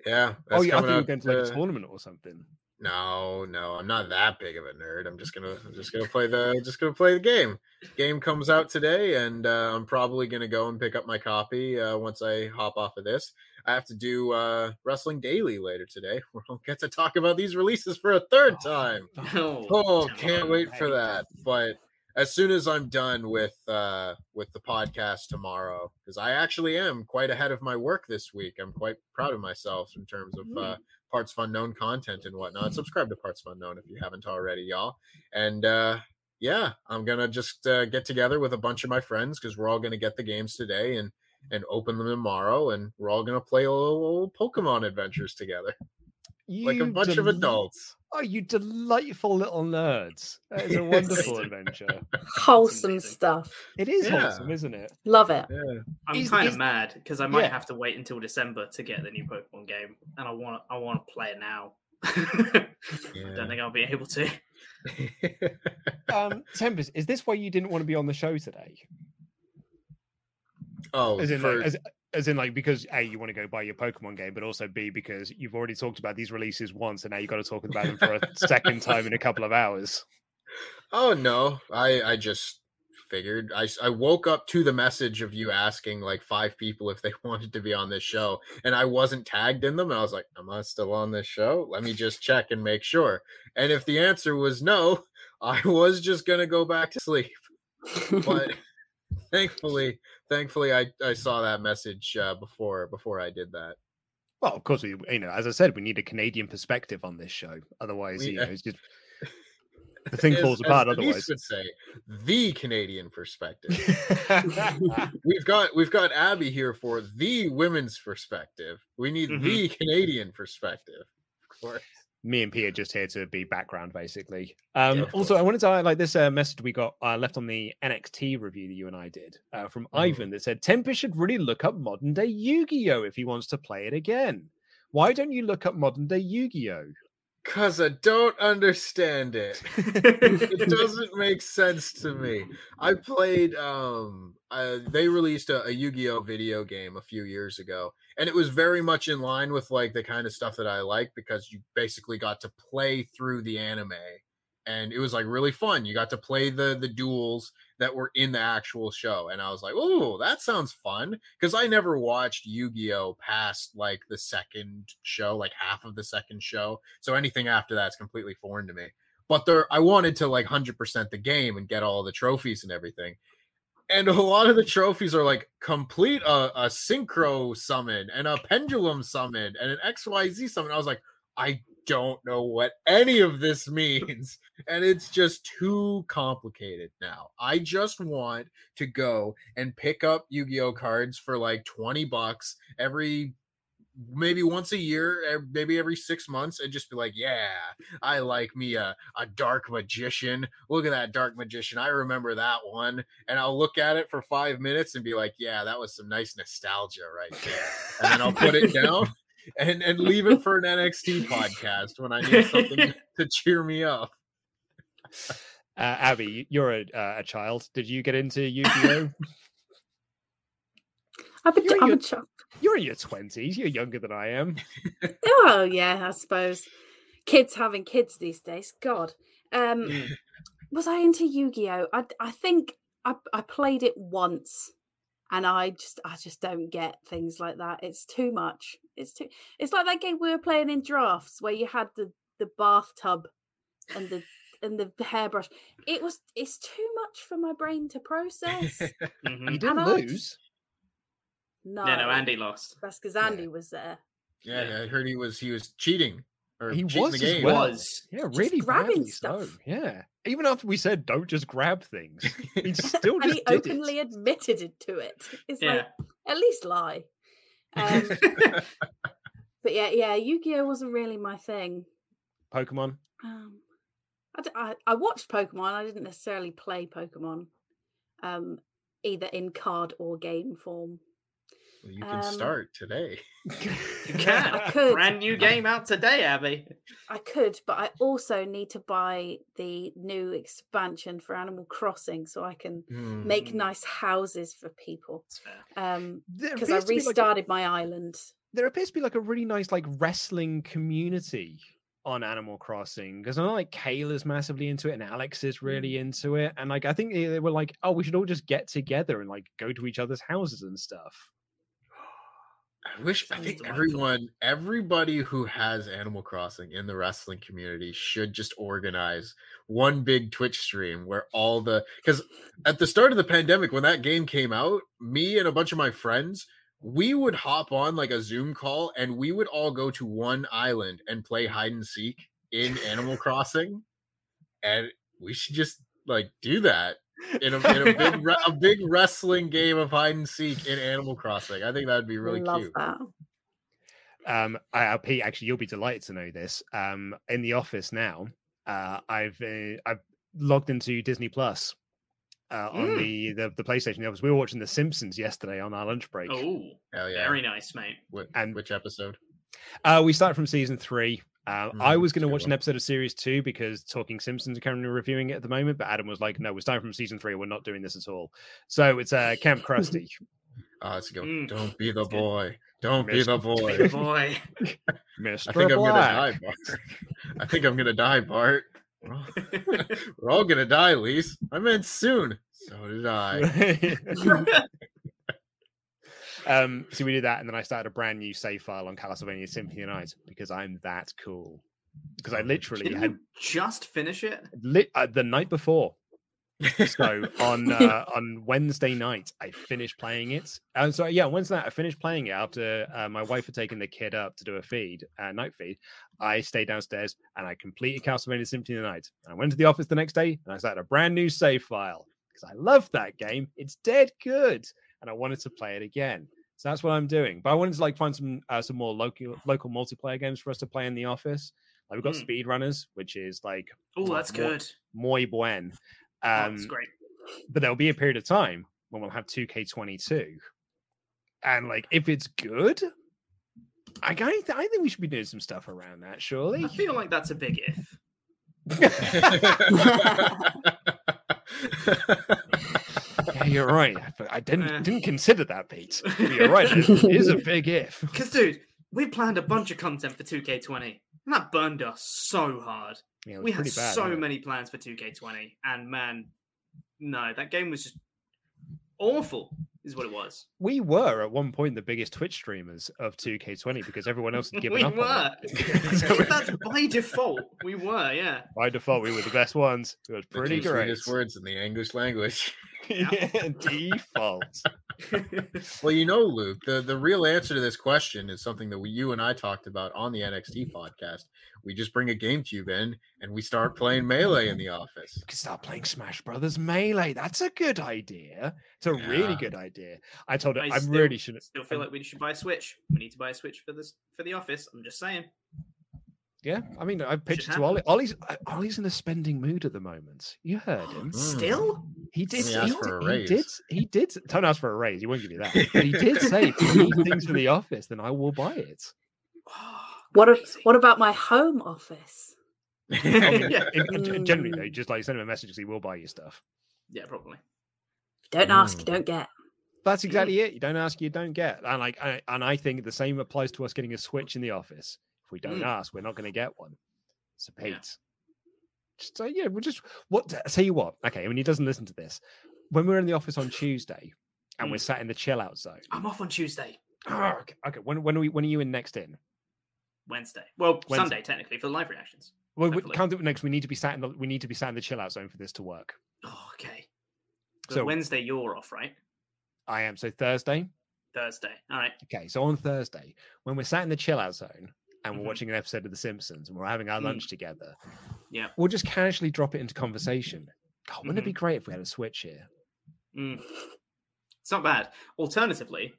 yeah. oh, yeah, I thought coming you were out, going to like a tournament or something. No, no, I'm not that big of a nerd. I'm just gonna, I'm just gonna play the, just gonna play the game. Game comes out today, and uh, I'm probably gonna go and pick up my copy uh, once I hop off of this. I have to do uh, Wrestling Daily later today, where I'll get to talk about these releases for a third time. Oh, Oh, can't wait for that. But as soon as I'm done with uh with the podcast tomorrow, because I actually am quite ahead of my work this week. I'm quite proud of myself in terms of uh parts of unknown content and whatnot. Subscribe to Parts of Unknown if you haven't already, y'all. And uh yeah, I'm gonna just uh, get together with a bunch of my friends because we're all gonna get the games today and and open them tomorrow, and we're all gonna play a little, little Pokemon adventures together, like a You bunch of adults. Oh, you delightful little nerds. That is a wonderful adventure. Wholesome stuff. It is Yeah. wholesome, isn't it? Love it. Yeah. I'm Is- kind of is- mad because I might Yeah. have to wait until December to get the new Pokemon game, and I want I want to play it now. I don't think I'll be able to. Um, Tempest, is this why you didn't want to be on the show today? oh, As in, for- like, as, as in, like, because a you want to go buy your Pokemon game, but also b because you've already talked about these releases once, and now you've got to talk about them for a second time in a couple of hours. Oh no, I I just figured I, I woke up to the message of you asking like five people if they wanted to be on this show, and I wasn't tagged in them. And I was like, am I still on this show? Let me just check and make sure. And if the answer was no, I was just gonna go back to sleep. But thankfully, thankfully, I I saw that message uh, before before I did that. Well, of course, we you know, as I said, we need a Canadian perspective on this show. Otherwise, We- you know, it's just the thing As- falls apart. Otherwise, would say the Canadian perspective. we've got we've got Abby here for the women's perspective. We need Mhm. the Canadian perspective. Of course. Me and P are just here to be background, basically. Um, Yeah, also. I wanted to highlight this uh, message we got uh, left on the NXT review that you and I did uh, from Mhm. Ivan that said Tempest should really look up modern day Yu Gi Oh if he wants to play it again. Why don't you look up modern day Yu Gi Oh? Cause I don't understand it. It doesn't make sense to me. I played um uh, they released a, a Yu-Gi-Oh video game a few years ago and it was very much in line with like the kind of stuff that I like because you basically got to play through the anime and it was like really fun. You got to play the the duels that were in the actual show and I was like, "Oh, that sounds fun." Cuz I never watched Yu-Gi-Oh past like the second show, like half of the second show. So anything after that's completely foreign to me but there I wanted to like 100% the game and get all the trophies and everything. and a lot of the trophies are like complete a, a synchro summon and a pendulum summon and an xyz summon i was like i don't know what any of this means and it's just too complicated now i just want to go and pick up yu-gi-oh cards for like 20 bucks every maybe once a year, eh, maybe every six months, and just be like, yeah, I like me a, a dark magician. Look at that dark magician. I remember that one. And I'll look at it for five minutes and be like, yeah, that was some nice nostalgia right there. And then I'll put it down and, and leave it for an NXT podcast when I need something to cheer me up. Uh, Abby, you're a, uh, a child. Did you get into Yu-Gi-Oh? I'm a, You're I'm your- a child. you're in your twenties. You're younger than I am. Oh yeah, I suppose. Kids having kids these days. God. Um Mm. was I into Yu-Gi-Oh? I I think I I played it once and I just I just don't get things like that. It's too much. It's too it's like that game we were playing in drafts where you had the the bathtub and the and the hairbrush. It was it's too much for my brain to process. You mm-hmm. didn't And I lose. No. Yeah, no, Andy lost. That's because Andy was there. Yeah, Yeah. I heard he was he was cheating or He was the as well. Was. Yeah, Just really grabbing badly so. stuff. Yeah. Even after we said don't just grab things, he still and just he did openly it. admitted to it. It's Yeah. like at least lie. Um, but yeah, yeah, Yu-Gi-Oh wasn't really my thing. Pokemon. Um, I, d- I, I watched Pokemon. I didn't necessarily play Pokemon, um, either in card or game form. Well, you can Um, start today. You can. I could. Brand new game out today, Abby. I could, but I also need to buy the new expansion for Animal Crossing so I can make Mm. nice houses for people. That's. Um, because I appears to be like a- restarted my island. there appears to be like a really nice like wrestling community on Animal Crossing because I know like Kayla's massively into it and Alex is really Mm. into it, and like I think they, they were like, oh, we should all just get together and like go to each other's houses and stuff. I wish I think delightful. everyone, everybody who has Animal Crossing in the wrestling community should just organize one big Twitch stream where all the because at the start of the pandemic when that game came out, me and a bunch of my friends, we would hop on like a Zoom call and we would all go to one island and play hide and seek in Animal Crossing, and we should just like do that in a, in a big a big wrestling game of hide and seek in Animal Crossing. I think that'd be really Love cute. that. Um, I, uh, Pete, actually, you'll be delighted to know this. Um, in the office now, uh, I've uh, I've logged into Disney Plus uh, on Mm. the, the the PlayStation. in the office. We were watching The Simpsons yesterday on our lunch break, Oh, yeah! very nice, mate. Wh- and- which episode? Uh, we start from season three. Uh, I Mm, was going to good watch an episode of series two because Talking Simpsons are currently reviewing it at the moment, but Adam was like, "No, we're starting from season three. We're not doing this at all." So it's uh, Camp Krusty. Oh, let's go. Mm, Don't be the boy. Don't be the Mr. boy. Good boy. Mr. I think I'm gonna die, Bart. I think I'm gonna die, Bart. We're all, we're all gonna die, Lise. I meant soon. So did I. um, so we did that, and then I started a brand new save file on Castlevania Symphony of the Night because I'm that cool. Because I literally Didn't had you just finish it? lit uh, the night before. So on uh, on Wednesday night, I finished playing it. Uh, so yeah, Wednesday night I finished playing it after uh, my wife had taken the kid up to do a feed, uh, night feed. I stayed downstairs and I completed Castlevania Symphony of the Night. I went to the office the next day and I started a brand new save file because I love that game. It's dead good, and I wanted to play it again. So that's what I'm doing. But I wanted to like find some uh, some more local local multiplayer games for us to play in the office. Like we've got Mm. Speedrunners, which is like Oh, that's Mo- good. muy buen. Um, that's great. but there'll be a period of time when we'll have 2K22. And like, if it's good, I, I, I think we should be doing some stuff around that, surely. I feel like that's a big if. yeah, you're right. I, didn't Eh. didn't consider that, Pete. You're right. It is a big if. Because, dude, we planned a bunch of content for 2K20, and that burned us so hard. Yeah, We had bad. so many plans for 2K20, and man, no, that game was just awful, is what it was. We were at one point the biggest Twitch streamers of 2K20 because everyone else had given we up were. on it. So That's by default. We were, yeah. by default, we were the best ones. It was pretty two great. sweetest words in the English language. yeah, default. Well, you know, Luke, the, the real answer to this question is something that we, you and I talked about on the NXT podcast. We just bring a GameCube in and we start playing Melee in the office. We can start playing Smash Brothers Melee. That's a good idea. It's a really good idea. I told her I I, still- really should. Still feel like we should buy a Switch. We need to buy a Switch for this for the office. I'm just saying. Yeah, I mean, I pitched it to. Ollie. Ollie's uh, Ollie's in a spending mood at the moment. You heard him. Still? He did. He He, asked for a did, he did. He did. Don't ask for a raise. He won't give you that. But he did say, if you need things for the office, then I will buy it. What a- what about my home office? yeah. Generally, though, Mm. just like send him a message, he will buy you stuff. Yeah, probably. Don't ask, you Mm. don't get. That's exactly it. You don't ask, you don't get. And like, I, and I think the same applies to us getting a switch in the office. If we don't Mm. ask, we're not going to get one. So Yeah. Pete, just say yeah. We'll just what. Tell you what. Okay, I mean he doesn't listen to this, when we're in the office on Tuesday and we're Mm. sat in the chill out zone. I'm off on Tuesday, Oh, okay, okay. When when are we when are you in next in? Wednesday. Well, Wednesday. Sunday technically for the live reactions. Well, we can't do it next. We need to be sat in the we need to be sat in the chill out zone for this to work. Oh, okay. So, So- Wednesday you're off, right? I am so Thursday. Thursday. All right. Okay, so on Thursday, when we're sat in the chill out zone and we're Mhm. watching an episode of The Simpsons and we're having our Mm. lunch together, Yeah. we'll just casually drop it into conversation. God, wouldn't it be Mhm. great if we had a switch here? Mm. It's not bad. Alternatively,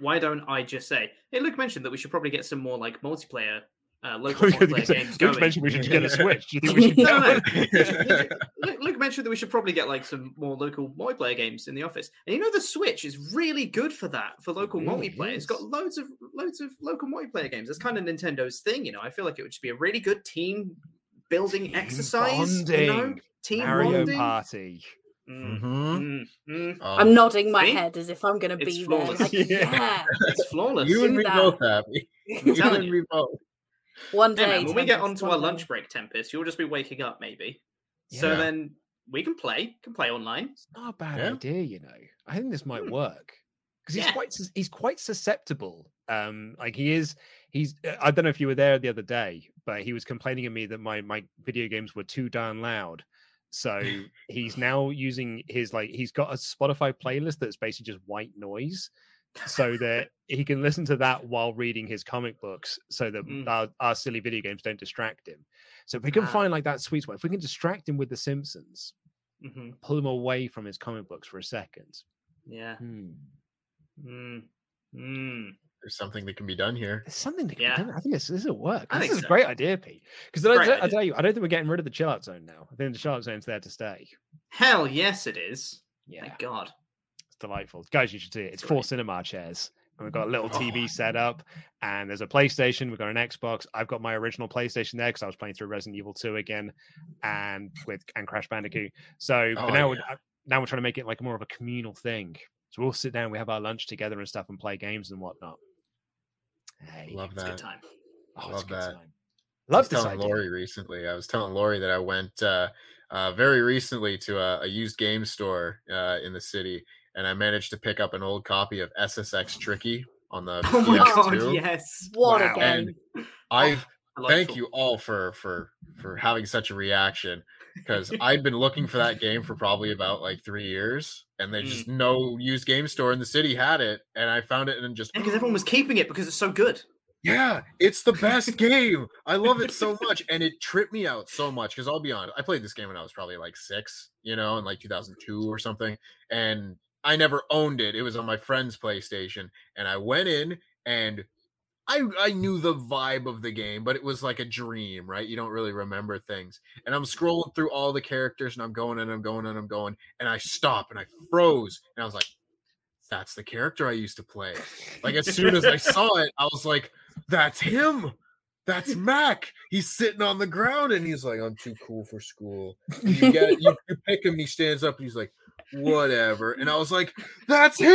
why don't I just say, hey, Luke mentioned that we should probably get some more like multiplayer, uh, local multiplayer games Luke going. mentioned we should get a switch. Do you think we should? No, no, get no. one? Luke, Luke mentioned that we should probably get like some more local multiplayer games in the office. And you know the Switch is really good for that for local It really multiplayer. It's got loads of loads of local multiplayer games. It's kind of Nintendo's thing, you know. I feel like it would just be a really good team building Team exercise. You know, bonding. team Mario bonding. Party. Mm, Mhm. mm, mm. Oh, I'm nodding my see? head as if I'm going to be flawless. there. Like, Yeah. yeah. It's flawless. you and me both happy. You and me both. One Hey, day. man, when we get Tempest, onto our day. lunch break, Tempest, you'll just be waking up maybe. So then we can play, can play online. It's not a bad Yeah. idea, you know. I think this might Hmm. work because he's Yeah. quite sus- he's quite susceptible. Um, like he is. He's. uh, I don't know if you were there the other day, but he was complaining to me that my my video games were too darn loud. So he's now using his like he's got a Spotify playlist that's basically just white noise, so that he can listen to that while reading his comic books, so that Mm. our, our silly video games don't distract him. So if we can Ah. find like that sweet spot, if we can distract him with The Simpsons, hmm pull him away from his comic books for a second. Yeah. Hmm. Mm. Mm. There's something that can be done here. There's something that Yeah. can, I think this, this will work. I This think is a great idea, Pete. Because I, Great I tell you, I don't think we're getting rid of the chill out zone now. I think the chill out zone's there to stay. Hell yes, it is. Yeah, Thank God. it's delightful. Guys, you should see it. It's It's four great. cinema chairs. And we've got a little Oh. TV set up, and there's a PlayStation. We've got an Xbox. I've got my original PlayStation there because I was playing through Resident Evil 2 again, and with and Crash Bandicoot. So but Oh, now, we're, uh, now we're trying to make it like more of a communal thing. So we'll sit down, we have our lunch together and stuff, and play games and whatnot. Hey, Love It's a good that. time. oh, love good that. time. I Love was this telling idea. Lori recently. I was telling Lori that I went uh, uh, very recently to a, a used game store uh, in the city, and I managed to pick up an old copy of SSX Tricky on the Oh my God, PS2. yes. What Wow. a And game. I've thank you all for for for having such a reaction because I'd been looking for that game for probably about like three years, and there's Mm. just no used game store in the city had it, and I found it and just because everyone was keeping it because it's so good. yeah, it's the best game. I love it so much, and it tripped me out so much because I'll be honest, I played this game when I was probably like six, you know, in like 2002 or something, and I never owned it. It was on my friend's PlayStation, and I went in and I I knew the vibe of the game, but it was like a dream, right? You don't really remember things. And I'm scrolling through all the characters, and I'm going and I'm going and I'm going, and I stop and I froze, and I was like, "That's the character I used to play." Like as soon as I saw it, I was like, "That's him." That's Mac. He's sitting on the ground and he's like, "I'm too cool for school." And you get you, you pick him, he stands up and he's like, "Whatever." And I was like, "That's him."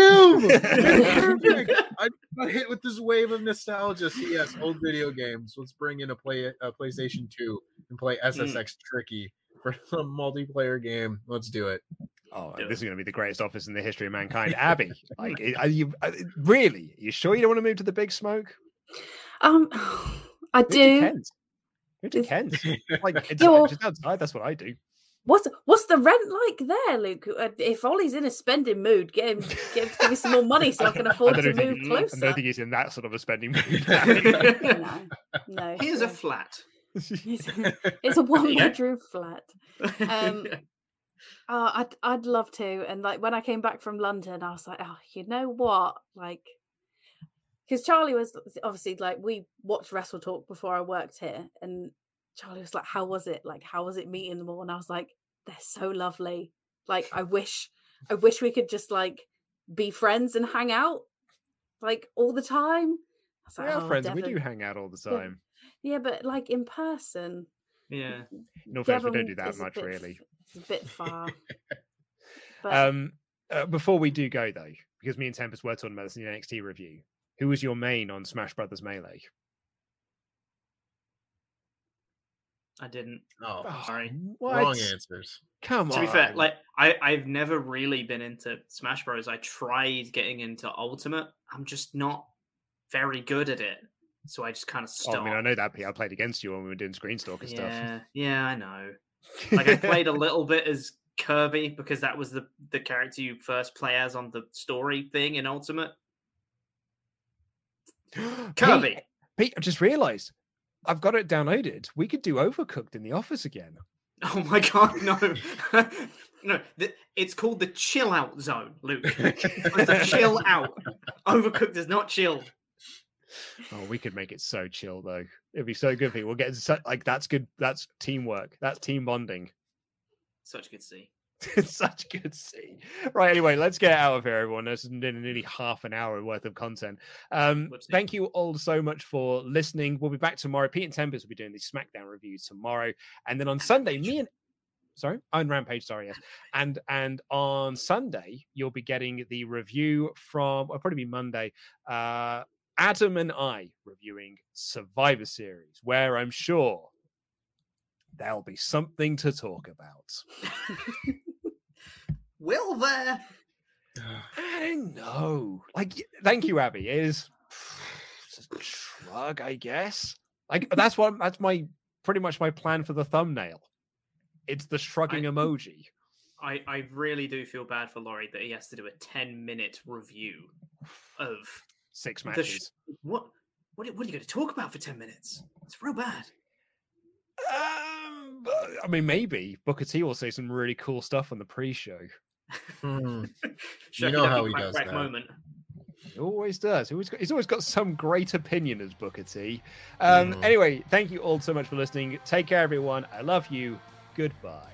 I got hit with this wave of nostalgia. So yes, old video games. Let's bring in a play a PlayStation 2 and play SSX Tricky for a multiplayer game. Let's do it. Oh, Do this is going to be the greatest office in the history of mankind. Abby, like, are you are, really? Are you sure you don't want to move to the big smoke? Um, I Move to do. Kent. Move to Kent. Like, it's Yeah, well- just outside. That's what I do. What's what's the rent like there, Luke? Uh, If Ollie's in a spending mood, get him, get him to give me some more money so I can afford I to don't, move think, I don't think he's in that sort of a spending mood. no, no. Here's a flat. it's a one Yeah. bedroom flat. Um, Oh, I'd I'd love to. And like when I came back from London, I was like, oh, you know what? Like, because Charlie was obviously like we watched Wrestle Talk before I worked here, and Charlie was like, how was it? Like, how was it meeting them all? And I was like, they're so lovely. Like, I wish, I wish we could just like be friends and hang out like all the time. Was we are "Oh, friends. We do hang out all the time. Yeah, but like in person. yeah. No offense, we don't do that much, bit really. It's a bit far. but Um, uh, before we do go though, because me and Tempest were talking about this in the NXT review, who was your main on Smash Brothers Melee? I didn't. Oh, oh, Sorry. What? wrong answers. Come To on. To be fair, like I, I've never really been into Smash Bros. I tried getting into Ultimate. I'm just not very good at it. So I just kind of Oh, stopped. I mean, I know that I played against you when we were doing Screenstalker stuff. yeah, yeah, I know. Like I played a little bit as Kirby because that was the the character you first play as on the story thing in Ultimate. Kirby. Pete, Pete, I just realised I've got it downloaded. We could do Overcooked in the office again. Oh my god, no. no, th- it's called the chill out zone, Luke. it's the chill out. Overcooked is not chill. Oh, we could make it so chill though. It'd be so good. We'll get so, like that's good. That's teamwork. That's team bonding. Such good to see. it's such good see. Right. Anyway, let's get out of here, everyone. This is nearly nearly half an hour worth of content. Um, Whoopsie. thank you all so much for listening. We'll be back tomorrow. Pete and Tempest will be doing the SmackDown review tomorrow, and then on Sunday, me and sorry, on Rampage. Sorry, yes, and and on Sunday you'll be getting the review from. It'll probably be Monday. Uh, Adam and I reviewing Survivor Series, where I'm sure there'll be something to talk about. Will there? I know. Like, thank you, Abby. It is it's a shrug, I guess. Like that's what that's my pretty much my plan for the thumbnail. It's the shrugging I- emoji. I, I really do feel bad for Laurie that he has to do a 10 minute review of Six the matches. sh- what what are, what are you going to talk about for 10 minutes? It's real bad. Um, but, I mean, maybe Booker T will say some really cool stuff on the pre-show. Hmm. Shucky know how he quack does that. moment. He always does. He always got, he's always got some great opinion as Booker T. Um, Mm. Anyway, thank you all so much for listening. Take care, everyone. I love you. Goodbye.